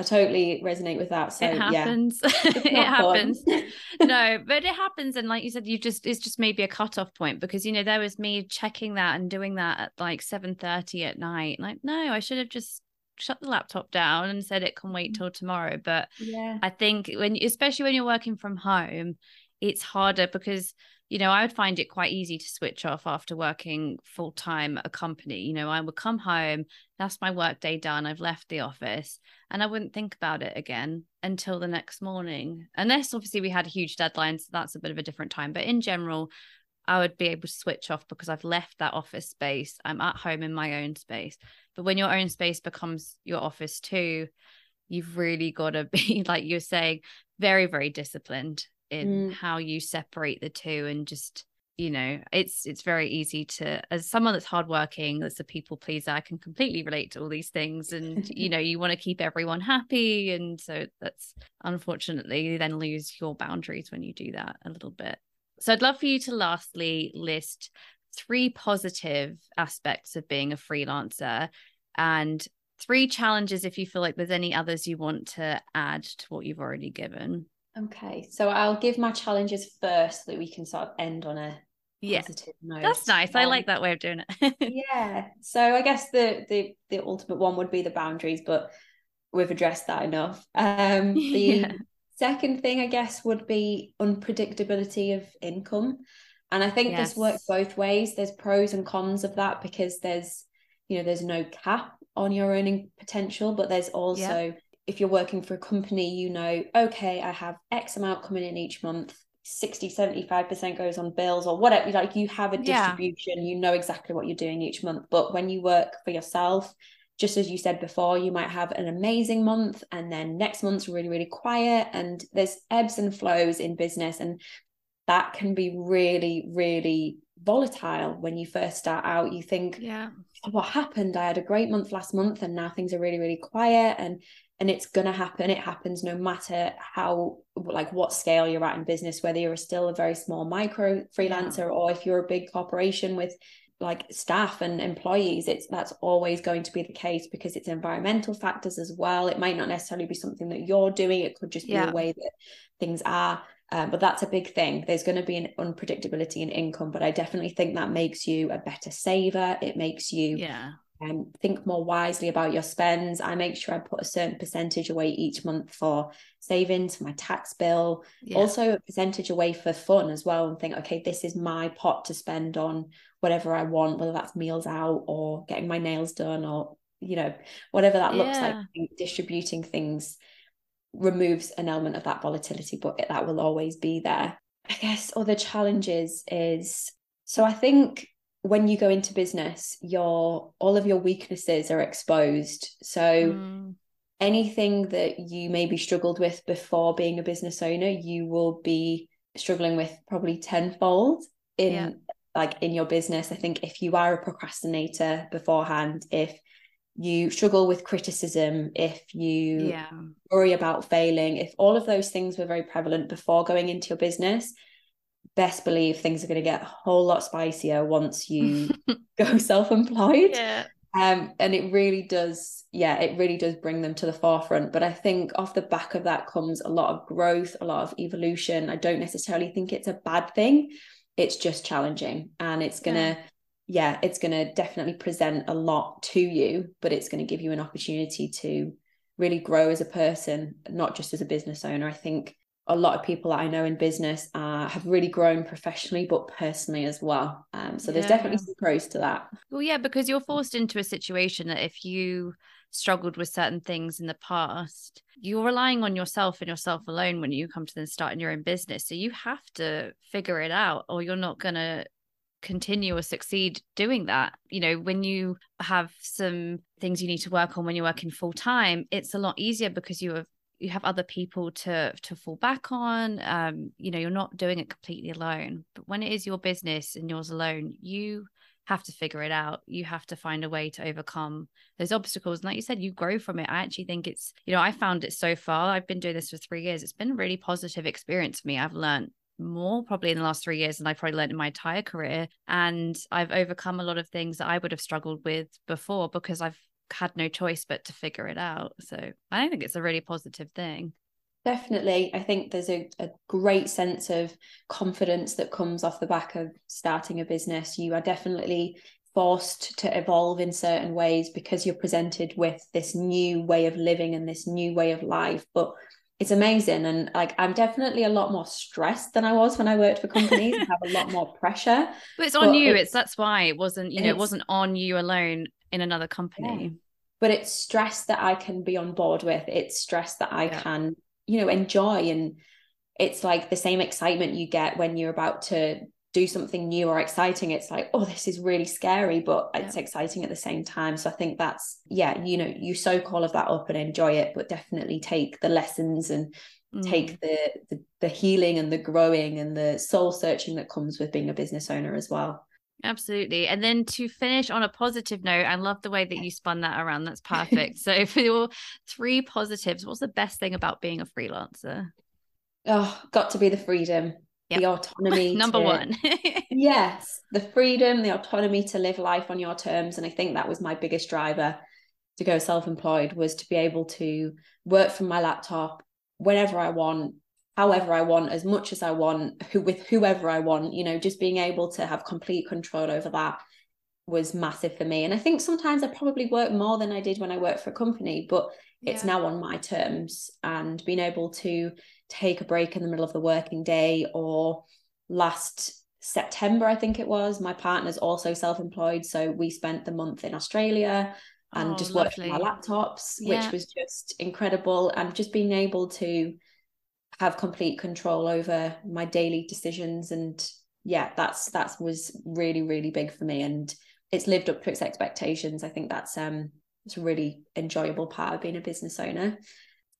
Speaker 2: I totally resonate with that. So
Speaker 1: it happens. Yeah, it happens. no, but it happens. And like you said, you just it's just maybe a cutoff point because you know there was me checking that and doing that at like seven thirty at night. Like, no, I should have just shut the laptop down and said it can wait mm. till tomorrow. But
Speaker 2: yeah,
Speaker 1: I think when especially when you're working from home, it's harder because you know, I would find it quite easy to switch off after working full time a company. You know, I would come home, that's my work day done, I've left the office, and I wouldn't think about it again until the next morning. Unless obviously we had a huge deadline, so that's a bit of a different time. But in general, I would be able to switch off because I've left that office space. I'm at home in my own space. But when your own space becomes your office too, you've really got to be, like you're saying, very, very disciplined in mm. how you separate the two and just you know it's it's very easy to as someone that's hardworking that's a people pleaser i can completely relate to all these things and you know you want to keep everyone happy and so that's unfortunately you then lose your boundaries when you do that a little bit so i'd love for you to lastly list three positive aspects of being a freelancer and three challenges if you feel like there's any others you want to add to what you've already given
Speaker 2: Okay, so I'll give my challenges first so that we can sort of end on a
Speaker 1: yeah.
Speaker 2: positive note.
Speaker 1: That's nice. Um, I like that way of doing it.
Speaker 2: yeah. So I guess the the the ultimate one would be the boundaries, but we've addressed that enough. Um the yeah. second thing I guess would be unpredictability of income. And I think yes. this works both ways. There's pros and cons of that because there's, you know, there's no cap on your earning potential, but there's also yeah. If you're working for a company, you know, okay, I have X amount coming in each month 60 75% goes on bills or whatever like you have a distribution yeah. you know exactly what you're doing each month. But when you work for yourself just as you said before you might have an amazing month and then next month's really really quiet and there's ebbs and flows in business and that can be really really volatile when you first start out. You think
Speaker 1: yeah.
Speaker 2: What happened? I had a great month last month and now things are really really quiet and and it's going to happen it happens no matter how like what scale you're at in business whether you're still a very small micro freelancer yeah. or if you're a big corporation with like staff and employees it's that's always going to be the case because it's environmental factors as well it might not necessarily be something that you're doing it could just be yeah. way that things are um, but that's a big thing there's going to be an unpredictability in income but i definitely think that makes you a better saver it makes you
Speaker 1: yeah
Speaker 2: um, think more wisely about your spends. I make sure I put a certain percentage away each month for savings, for my tax bill, yeah. also a percentage away for fun as well, and think, okay, this is my pot to spend on whatever I want, whether that's meals out or getting my nails done or, you know, whatever that looks yeah. like. Distributing things removes an element of that volatility, but that will always be there. I guess other challenges is so I think when you go into business your all of your weaknesses are exposed so mm. anything that you maybe struggled with before being a business owner you will be struggling with probably tenfold in yeah. like in your business i think if you are a procrastinator beforehand if you struggle with criticism if you
Speaker 1: yeah.
Speaker 2: worry about failing if all of those things were very prevalent before going into your business best believe things are going to get a whole lot spicier once you go self-employed.
Speaker 1: Yeah.
Speaker 2: Um and it really does yeah it really does bring them to the forefront. But i think off the back of that comes a lot of growth a lot of evolution. I don't necessarily think it's a bad thing. It's just challenging. And it's gonna yeah, yeah it's gonna definitely present a lot to you but it's going to give you an opportunity to really grow as a person not just as a business owner. I think a lot of people that I know in business uh, have really grown professionally, but personally as well. Um, so there's definitely some pros to that.
Speaker 1: Well, yeah, because you're forced into a situation that if you struggled with certain things in the past, you're relying on yourself and yourself alone when you come to then starting your own business. So you have to figure it out, or you're not going to continue or succeed doing that. You know, when you have some things you need to work on when you're working full time, it's a lot easier because you have you have other people to to fall back on um you know you're not doing it completely alone but when it is your business and yours alone you have to figure it out. You have to find a way to overcome those obstacles. And like you said you grow from it. I actually think it's you know i found it so far. I've been doing this for three years. It's been a really positive experience for me. I've learned more probably in the last three years than I probably learned in my entire career. And I've overcome a lot of things that I would have struggled with before because I've had no choice but to figure it out. So I think it's a really positive thing.
Speaker 2: Definitely. I think there's a, a great sense of confidence that comes off the back of starting a business. You are definitely forced to evolve in certain ways because you're presented with this new way of living and this new way of life. But it's amazing. And like I'm definitely a lot more stressed than I was when I worked for companies. I have a lot more pressure.
Speaker 1: But it's on you. It's, it's, that's why it wasn't, you know, it wasn't on you alone in another company. Yeah.
Speaker 2: But it's stress that I can be on board with. It's stress that I yeah. can, you know, enjoy. And it's like the same excitement you get when you're about to do something new or exciting. It's like, oh, this is really scary, but yeah. it's exciting at the same time. So I think that's, yeah, you know, you soak all of that up and enjoy it, but definitely take the lessons and mm. take the, the the healing and the growing and the soul searching that comes with being a business owner as well.
Speaker 1: Absolutely. And then to finish on a positive note, I love the way that you spun that around. That's perfect. so, for your three positives, what's the best thing about being a freelancer?
Speaker 2: Oh, got to be the freedom, yep. the autonomy.
Speaker 1: Number
Speaker 2: to,
Speaker 1: one.
Speaker 2: yes, the freedom, the autonomy to live life on your terms. And I think that was my biggest driver to go self employed was to be able to work from my laptop whenever I want, however I want, as much as I want, who with whoever I want, you know, just being able to have complete control over that was massive for me. And I think sometimes I probably work more than I did when I worked for a company, but it's yeah. now on my terms and being able to take a break in the middle of the working day or last September, I think it was, my partner's also self-employed. So we spent the month in Australia and oh, just worked on our laptops, yeah. which was just incredible. And just being able to have complete control over my daily decisions and yeah that's that was really really big for me and it's lived up to its expectations i think that's um it's a really enjoyable part of being a business owner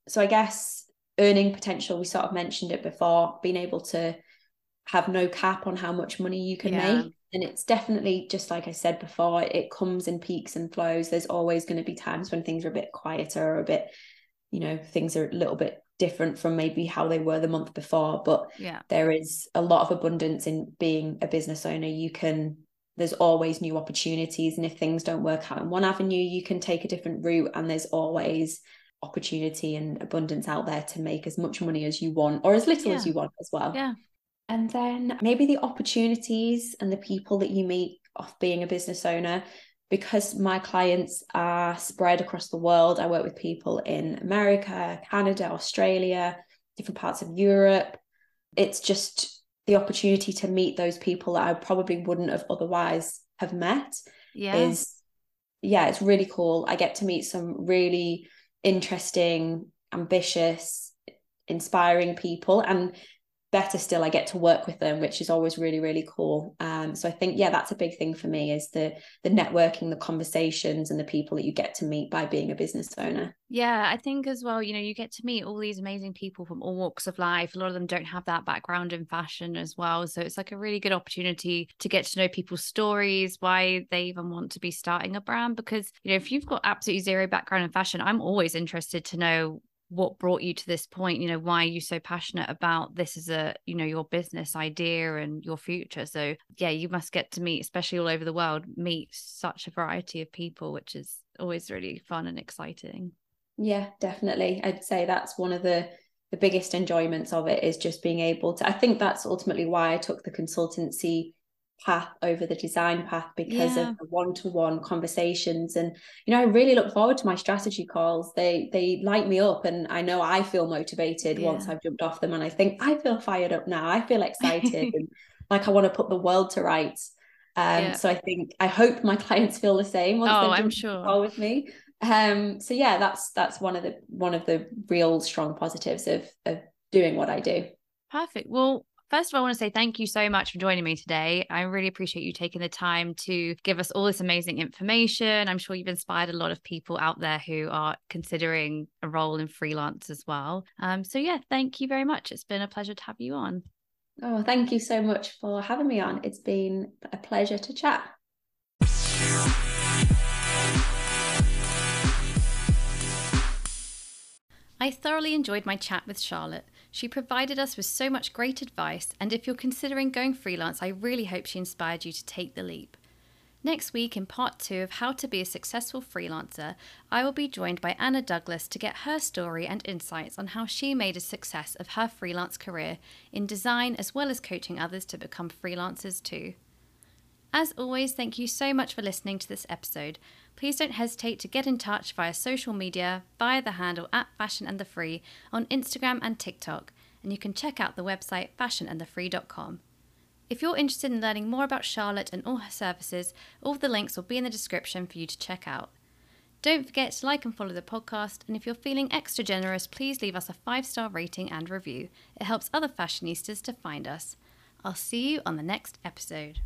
Speaker 2: so i guess earning potential we sort of mentioned it before being able to have no cap on how much money you can yeah. make. And it's definitely just like i said before it comes in peaks and flows. There's always going to be times when things are a bit quieter or a bit you know things are a little bit different from maybe how they were the month before. But
Speaker 1: yeah.
Speaker 2: there is a lot of abundance in being a business owner. You can there's always new opportunities. And if things don't work out in one avenue you can take a different route. And there's always opportunity and abundance out there to make as much money as you want or as little yeah. as you want as well
Speaker 1: yeah
Speaker 2: and then maybe the opportunities and the people that you meet off being a business owner because my clients are spread across the world, I work with people in America, Canada, Australia, different parts of Europe. It's just the opportunity to meet those people that I probably wouldn't have otherwise have met.
Speaker 1: Yeah.
Speaker 2: Is yeah, it's really cool. I get to meet some really interesting, ambitious, inspiring people. And better still i get to work with them which is always really really cool. Um, so i think yeah that's a big thing for me is the the networking the conversations and the people that you get to meet by being a business owner.
Speaker 1: Yeah i think as well you know you get to meet all these amazing people from all walks of life. A lot of them don't have that background in fashion as well. So it's like a really good opportunity to get to know people's stories why they even want to be starting a brand. Because you know if you've got absolutely zero background in fashion i'm always interested to know what brought you to this point? You know why are you so passionate about this as a you know your business idea and your future? So yeah you must get to meet especially all over the world meet such a variety of people which is always really fun and exciting.
Speaker 2: Yeah definitely. I'd say that's one of the the biggest enjoyments of it is just being able to i think that's ultimately why i took the consultancy path over the design path because yeah. of the one-to-one conversations and you know I really look forward to my strategy calls they they light me up and I know I feel motivated yeah. once I've jumped off them and I think I feel fired up now I feel excited and like I want to put the world to rights um yeah. so I think I hope my clients feel the same once
Speaker 1: oh, I'm sure
Speaker 2: with me um so yeah that's that's one of the one of the real strong positives of of doing what I do
Speaker 1: Perfect. Well, First of all, I want to say thank you so much for joining me today. I really appreciate you taking the time to give us all this amazing information. I'm sure you've inspired a lot of people out there who are considering a role in freelance as well. Um, so, yeah, thank you very much. It's been a pleasure to have you on.
Speaker 2: Oh, thank you so much for having me on. It's been a pleasure to chat.
Speaker 1: I thoroughly enjoyed my chat with Charlotte. She provided us with so much great advice, and if you're considering going freelance, I really hope she inspired you to take the leap. Next week, in part two of How to Be a Successful Freelancer, I will be joined by Anna Douglas to get her story and insights on how she made a success of her freelance career in design as well as coaching others to become freelancers too. As always, thank you so much for listening to this episode. Please don't hesitate to get in touch via social media via the handle at Fashion and the Free on Instagram and TikTok, and you can check out the website fashionandthefree.com. If you're interested in learning more about Charlotte and all her services, all the links will be in the description for you to check out. Don't forget to like and follow the podcast, and if you're feeling extra generous, please leave us a five star rating and review. It helps other fashionistas to find us. I'll see you on the next episode.